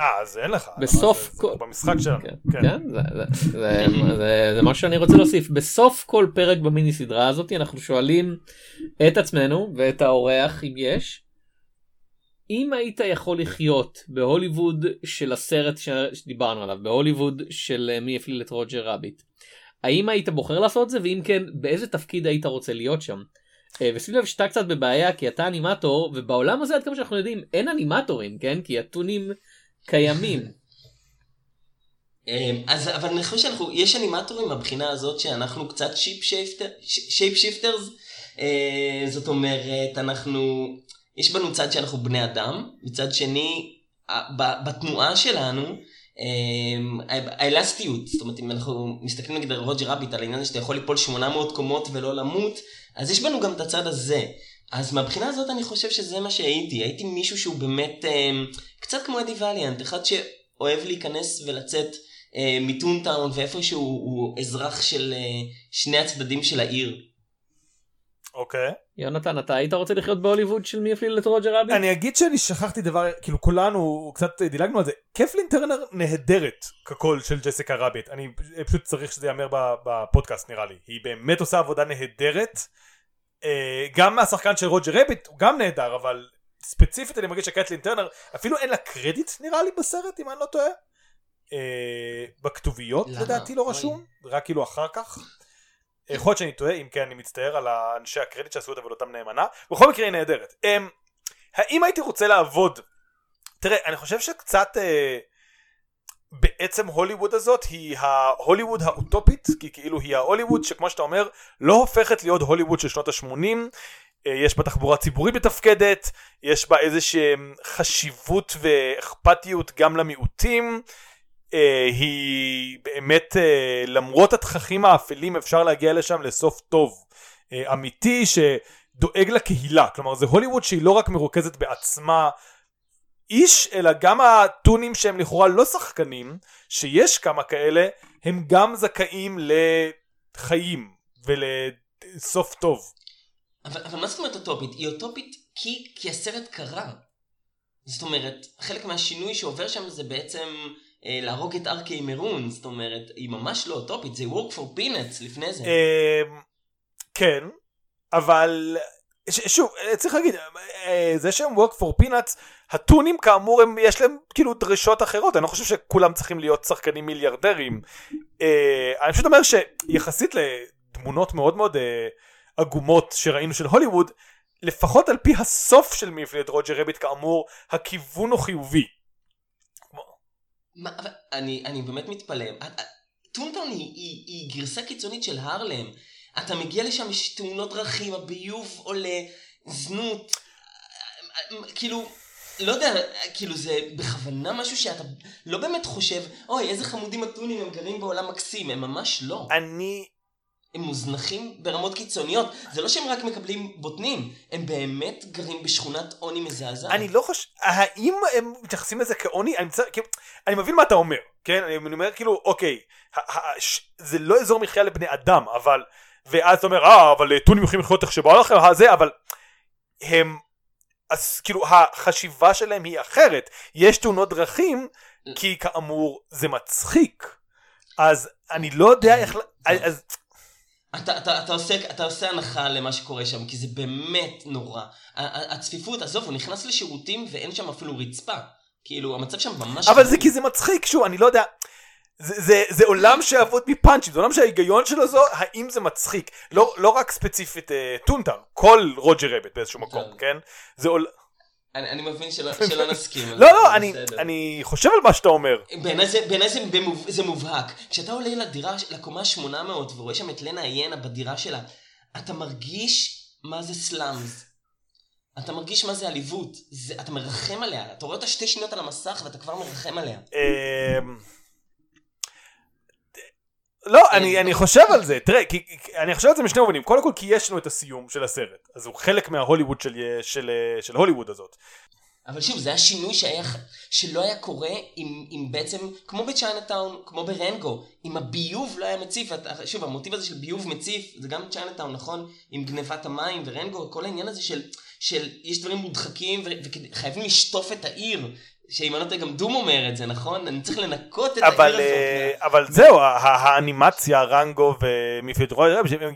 S2: אה, אז אין לך.
S1: בסוף
S2: כל... במשחק שלנו. כן,
S1: כן. כן זה מה שאני רוצה להוסיף. בסוף כל פרק במיני סדרה הזאת אנחנו שואלים את עצמנו ואת האורח אם יש, אם היית יכול לחיות בהוליווד של הסרט שדיברנו עליו, בהוליווד של אה, מי הפליל את רוג'ר רביט, האם היית בוחר לעשות את זה, ואם כן, באיזה תפקיד היית רוצה להיות שם? אה, ושים לב שאתה קצת בבעיה כי אתה אנימטור, ובעולם הזה עד כמה שאנחנו יודעים אין אנימטורים, כן? כי הטונים קיימים.
S3: אמ, אז אבל אני חושב שאנחנו, יש אנימטורים מהבחינה הזאת שאנחנו קצת shape shifters, אה, זאת אומרת אנחנו יש בנו צד שאנחנו בני אדם, מצד שני, בתנועה שלנו, אמ, האלסטיות, זאת אומרת אם אנחנו מסתכלים נגיד על רוג'ר רביט, על העניין שאתה יכול ליפול 800 קומות ולא למות, אז יש בנו גם את הצד הזה. אז מהבחינה הזאת אני חושב שזה מה שהייתי, הייתי מישהו שהוא באמת אמ, קצת כמו אדי ואליאנט, אחד שאוהב להיכנס ולצאת אמ, מטונטאון ואיפשהו הוא אזרח של אה, שני הצדדים של העיר.
S2: אוקיי. Okay.
S1: יונתן, אתה היית רוצה לחיות בהוליווד של מי הפליל את רוג'ר רביט?
S2: אני אגיד שאני שכחתי דבר, כאילו כולנו קצת דילגנו על זה. קתלין טרנר נהדרת כקול של ג'סיקה רביט. אני פשוט צריך שזה ייאמר בפודקאסט נראה לי. היא באמת עושה עבודה נהדרת. אה, גם מהשחקן של רוג'ר רביט הוא גם נהדר, אבל ספציפית אני מרגיש שקטלין טרנר אפילו אין לה קרדיט נראה לי בסרט אם אני לא טועה. אה, בכתוביות לדעתי לא רשום, רק כאילו אחר כך. יכול להיות שאני טועה, אם כן אני מצטער על אנשי הקרדיט שעשו את עבודתם נאמנה. בכל מקרה היא נהדרת. הם, האם הייתי רוצה לעבוד? תראה, אני חושב שקצת אה, בעצם הוליווד הזאת היא ההוליווד האוטופית, כי כאילו היא ההוליווד שכמו שאתה אומר, לא הופכת להיות הוליווד של שנות ה-80. אה, יש בה תחבורה ציבורית מתפקדת, יש בה איזושהי חשיבות ואכפתיות גם למיעוטים. אה, היא באמת אה, למרות התככים האפלים אפשר להגיע לשם לסוף טוב אמיתי שדואג לקהילה כלומר זה הוליווד שהיא לא רק מרוכזת בעצמה איש אלא גם הטונים שהם לכאורה לא שחקנים שיש כמה כאלה הם גם זכאים לחיים ולסוף טוב.
S3: אבל, אבל מה זאת אומרת אוטופית? היא אוטופית כי, כי הסרט קרה. זאת אומרת, חלק מהשינוי שעובר שם זה בעצם אה, להרוג את ארקי מרון, זאת אומרת, היא ממש לא אוטופית, זה work for peanuts לפני זה.
S2: אמ, כן, אבל שוב, אה, צריך להגיד, אה, זה שהם work for peanuts, הטונים כאמור הם, יש להם כאילו דרישות אחרות, אני לא חושב שכולם צריכים להיות שחקנים מיליארדרים. אני פשוט אומר שיחסית לתמונות מאוד מאוד עגומות שראינו של הוליווד, לפחות על פי הסוף של מפלט רוג'ר רביט כאמור, הכיוון הוא חיובי.
S3: מה, אני, אני באמת מתפלא. טונטון היא, היא, היא גרסה קיצונית של הרלם. אתה מגיע לשם, יש תאונות דרכים, הביוב עולה, זנות. כאילו, לא יודע, כאילו זה בכוונה משהו שאתה לא באמת חושב, אוי, איזה חמודים הטונים, הם גרים בעולם מקסים, הם ממש לא.
S2: אני
S3: הם מוזנחים ברמות קיצוניות. זה לא שהם רק מקבלים בוטנים, הם באמת גרים בשכונת עוני מזעזעת.
S2: אני לא חושב, האם הם מתייחסים לזה כעוני? אני, מצא, כאילו, אני מבין מה אתה אומר, כן? אני אומר כאילו, אוקיי, זה לא אזור מחיה לבני אדם, אבל... ואז אתה אומר, אה, אבל טונים יכולים לחיות איך שבא לכם, זה, אבל... הם... אז כאילו, החשיבה שלהם היא אחרת. יש תאונות דרכים, כי כאמור זה מצחיק. אז אני לא יודע איך... אז
S3: אתה, אתה, אתה, עושה, אתה עושה הנחה למה שקורה שם, כי זה באמת נורא. הצפיפות, עזוב, הוא נכנס לשירותים ואין שם אפילו רצפה. כאילו, המצב שם ממש...
S2: אבל זה כי זה מצחיק, שוב, אני לא יודע... זה, זה, זה עולם שעובד מפאנצ'ים, זה עולם שההיגיון שלו זו, האם זה מצחיק. לא, לא רק ספציפית אה, טונטאון, כל רוג'ר רביט באיזשהו מקום, כן? זה עול...
S3: אני, אני מבין שלא, *laughs* שלא נסכים.
S2: לא, לא, אני, אני חושב על מה שאתה אומר.
S3: בעיניי זה, בעיני זה, במוב, זה מובהק. כשאתה עולה לדירה, לקומה 800 ורואה שם את לנה היינה בדירה שלה, אתה מרגיש מה זה slums. אתה מרגיש מה זה עליבות. זה, אתה מרחם עליה. אתה רואה אותה שתי שניות על המסך ואתה כבר מרחם עליה.
S2: לא, אני, אני חושב על זה, תראה, כי, אני חושב על זה משני מובנים, קודם כל כי יש לנו את הסיום של הסרט, אז הוא חלק מההוליווד של, של, של הוליווד הזאת.
S3: אבל שוב, זה היה שינוי שהיה, שלא היה קורה אם, אם בעצם, כמו בצ'יינאטאון, כמו ב-Rango, אם הביוב לא היה מציף, שוב, המוטיב הזה של ביוב מציף, זה גם צ'יינאטאון, נכון? עם גנבת המים ו-Rango, כל העניין הזה של, של יש דברים מודחקים וחייבים לשטוף את העיר, שאם אני לא טועה גם דום אומר את זה, נכון? אני צריך לנקות את
S2: אבל,
S3: העיר הזאת.
S2: אה, אבל זהו, האנימציה, רנגו ומיפיד רוי,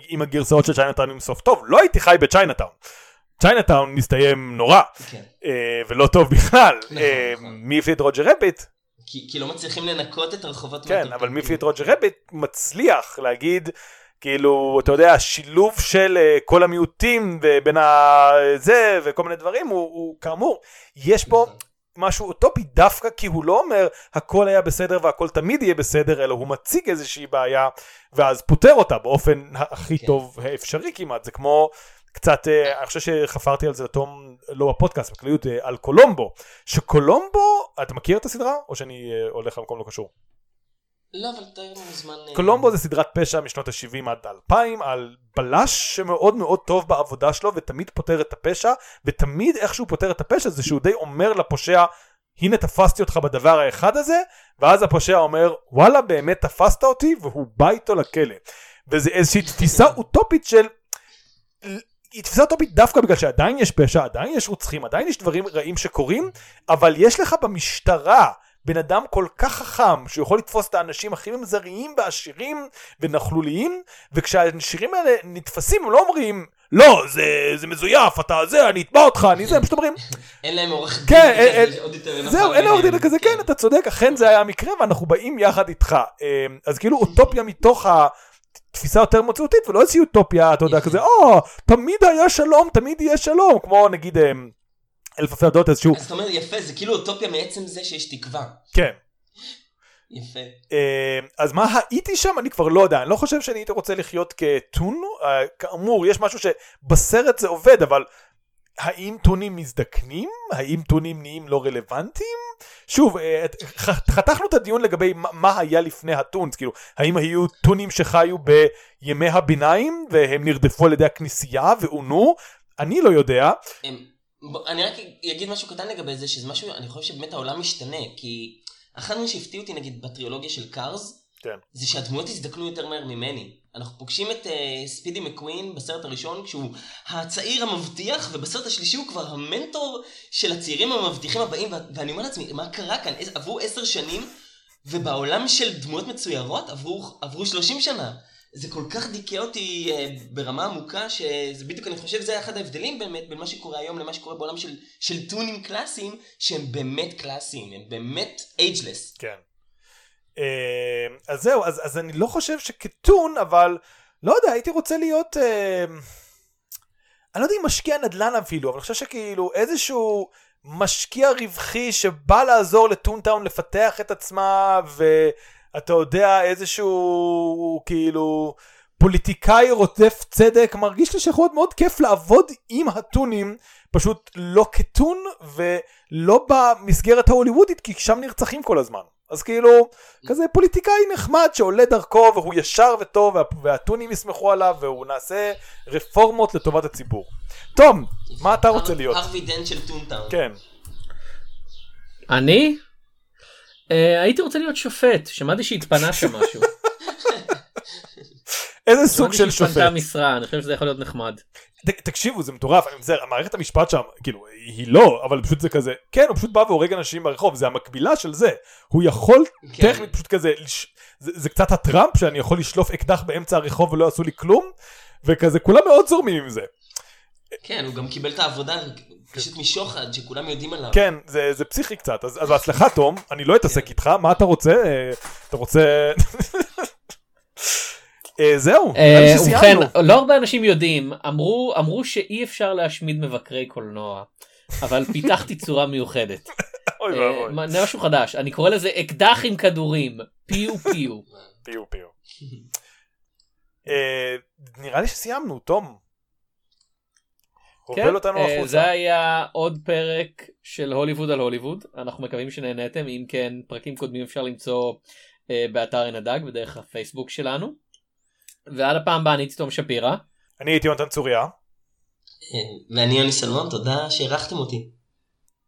S2: עם הגרסאות של צ'יינאטאון עם סוף טוב, לא הייתי חי בצ'יינאטאון. צ'יינאטאון מסתיים נורא, כן. אה, ולא טוב בכלל. נכון, אה, נכון. מיפיד רוג'ר רביט.
S3: כי, לא מצליחים לנקות את הרחובות.
S2: כן, אבל מיפיד רוג'ר רביט מצליח להגיד, כאילו, אתה יודע, השילוב של כל המיעוטים בין זה וכל מיני דברים, הוא, הוא כאמור, יש פה... משהו אוטופי דווקא כי הוא לא אומר הכל היה בסדר והכל תמיד יהיה בסדר אלא הוא מציג איזושהי בעיה ואז פותר אותה באופן הכי כן. טוב האפשרי כמעט זה כמו קצת אה, אני חושב שחפרתי על זה לתום לא בפודקאסט בכלליות אה, על קולומבו שקולומבו אתה מכיר את הסדרה או שאני אה, הולך למקום לא קשור.
S3: לא, אבל תאר לנו זמן...
S2: קולומבו זה סדרת פשע משנות ה-70 עד 2000 על בלש שמאוד מאוד טוב בעבודה שלו ותמיד פותר את הפשע ותמיד איך שהוא פותר את הפשע זה שהוא די אומר לפושע הנה תפסתי אותך בדבר האחד הזה ואז הפושע אומר וואלה באמת תפסת אותי והוא בא איתו לכלא. וזה איזושהי תפיסה אוטופית של היא תפיסה אוטופית דווקא בגלל שעדיין יש פשע, עדיין יש רוצחים, עדיין יש דברים רעים שקורים, אבל יש לך במשטרה בן אדם כל כך חכם שהוא יכול לתפוס את האנשים הכי ממזריים ועשירים ונכלוליים וכשהשירים האלה נתפסים הם לא אומרים לא זה, זה מזויף אתה זה אני אתבע אותך אני זה הם פשוט אומרים
S3: אין להם עורך דין
S2: כן, זהו אין עורך דין כזה כן אתה צודק אכן זה היה המקרה ואנחנו באים יחד איתך. אמ, אז כאילו אוטופיה מתוך ה... תפיסה יותר מציאותית ולא איזושהי אוטופיה אתה יודע כזה או תמיד היה שלום תמיד יהיה שלום כמו נגיד אלף אלפי הדעות איזשהו...
S3: אז אתה אומר יפה זה כאילו אוטופיה מעצם זה שיש תקווה.
S2: כן.
S3: יפה.
S2: אה, אז מה הייתי שם אני כבר לא יודע אני לא חושב שאני הייתי רוצה לחיות כטון אה, כאמור יש משהו שבסרט זה עובד אבל האם טונים מזדקנים האם טונים נהיים לא רלוונטיים שוב אה, חתכנו את הדיון לגבי מה היה לפני הטונס כאילו האם היו טונים שחיו בימי הביניים והם נרדפו על ידי הכנסייה ועונו אני לא יודע.
S3: הם... אני רק אגיד משהו קטן לגבי זה, שזה משהו, אני חושב שבאמת העולם משתנה, כי אחד מה שהפתיע אותי נגיד בטריולוגיה של קארס,
S2: כן.
S3: זה שהדמויות הזדקנו יותר מהר ממני. אנחנו פוגשים את uh, ספידי מקווין בסרט הראשון כשהוא הצעיר המבטיח, ובסרט השלישי הוא כבר המנטור של הצעירים המבטיחים הבאים, ואני אומר לעצמי, מה קרה כאן? עברו עשר שנים, ובעולם של דמויות מצוירות עברו, עברו שלושים שנה. זה כל כך דיכא אותי אה, ברמה עמוקה, שזה בדיוק, אני חושב, זה אחד ההבדלים באמת בין מה שקורה היום למה שקורה בעולם של, של טונים קלאסיים, שהם באמת קלאסיים, הם באמת אייג'לס.
S2: כן. אה, אז זהו, אז, אז אני לא חושב שכטון, אבל לא יודע, הייתי רוצה להיות... אה, אני לא יודע אם משקיע נדל"ן אפילו, אבל אני חושב שכאילו איזשהו משקיע רווחי שבא לעזור לטונטאון לפתח את עצמה, ו... אתה יודע, איזשהו כאילו פוליטיקאי רודף צדק, מרגיש לי שיכול להיות מאוד כיף לעבוד עם הטונים, פשוט לא כטון ולא במסגרת ההוליוודית, כי שם נרצחים כל הזמן. אז כאילו, כזה פוליטיקאי נחמד שעולה דרכו והוא ישר וטוב והטונים יסמכו עליו והוא נעשה רפורמות לטובת הציבור. תום, מה אתה רוצה להיות?
S3: הרווי דין של טונטאון.
S2: כן.
S1: אני? אה, הייתי רוצה להיות שופט, שמעתי שהתפנה שם משהו. *laughs*
S2: איזה סוג של שופט?
S1: שמעתי שהתפנתה משרה, אני חושב שזה יכול להיות נחמד.
S2: ת- תקשיבו זה מטורף אני מצטער המערכת המשפט שם כאילו היא לא אבל פשוט זה כזה כן הוא פשוט בא והורג אנשים ברחוב זה המקבילה של זה הוא יכול
S3: כן.
S2: טכנית פשוט כזה לש- זה, זה קצת הטראמפ שאני יכול לשלוף אקדח באמצע הרחוב ולא יעשו לי כלום וכזה כולם מאוד זורמים עם זה
S3: כן, הוא גם קיבל את העבודה פשוט משוחד, שכולם יודעים עליו.
S2: כן זה, זה פסיכי קצת אז, אז בהצלחה תום אני לא אתעסק איתך מה אתה רוצה אה, אתה רוצה אה, זהו נראה לי
S1: אה,
S2: שסיימנו.
S1: ובכן, לא הרבה אנשים יודעים, אמרו אמרו שאי אפשר להשמיד מבקרי קולנוע, אבל *laughs* פיתחתי צורה מיוחדת.
S2: אוי ואבוי.
S1: משהו חדש, אני קורא לזה אקדח עם כדורים, פיו פיו. *laughs*
S2: פיו פיו. אה, נראה לי שסיימנו, תום.
S1: כן,
S2: הובל אותנו
S1: אה,
S2: החוצה.
S1: זה היה עוד פרק של הוליווד על הוליווד, אנחנו מקווים שנהנתם, אם כן פרקים קודמים אפשר למצוא אה, באתר עין הדג ודרך הפייסבוק שלנו. ועד הפעם הבאה אני הייתי תום שפירא,
S2: אני הייתי יונתן צוריה,
S3: אה, ואני יוני סלמון, תודה שאירחתם אותי.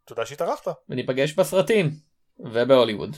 S2: תודה שהתארחת.
S1: וניפגש בסרטים ובהוליווד.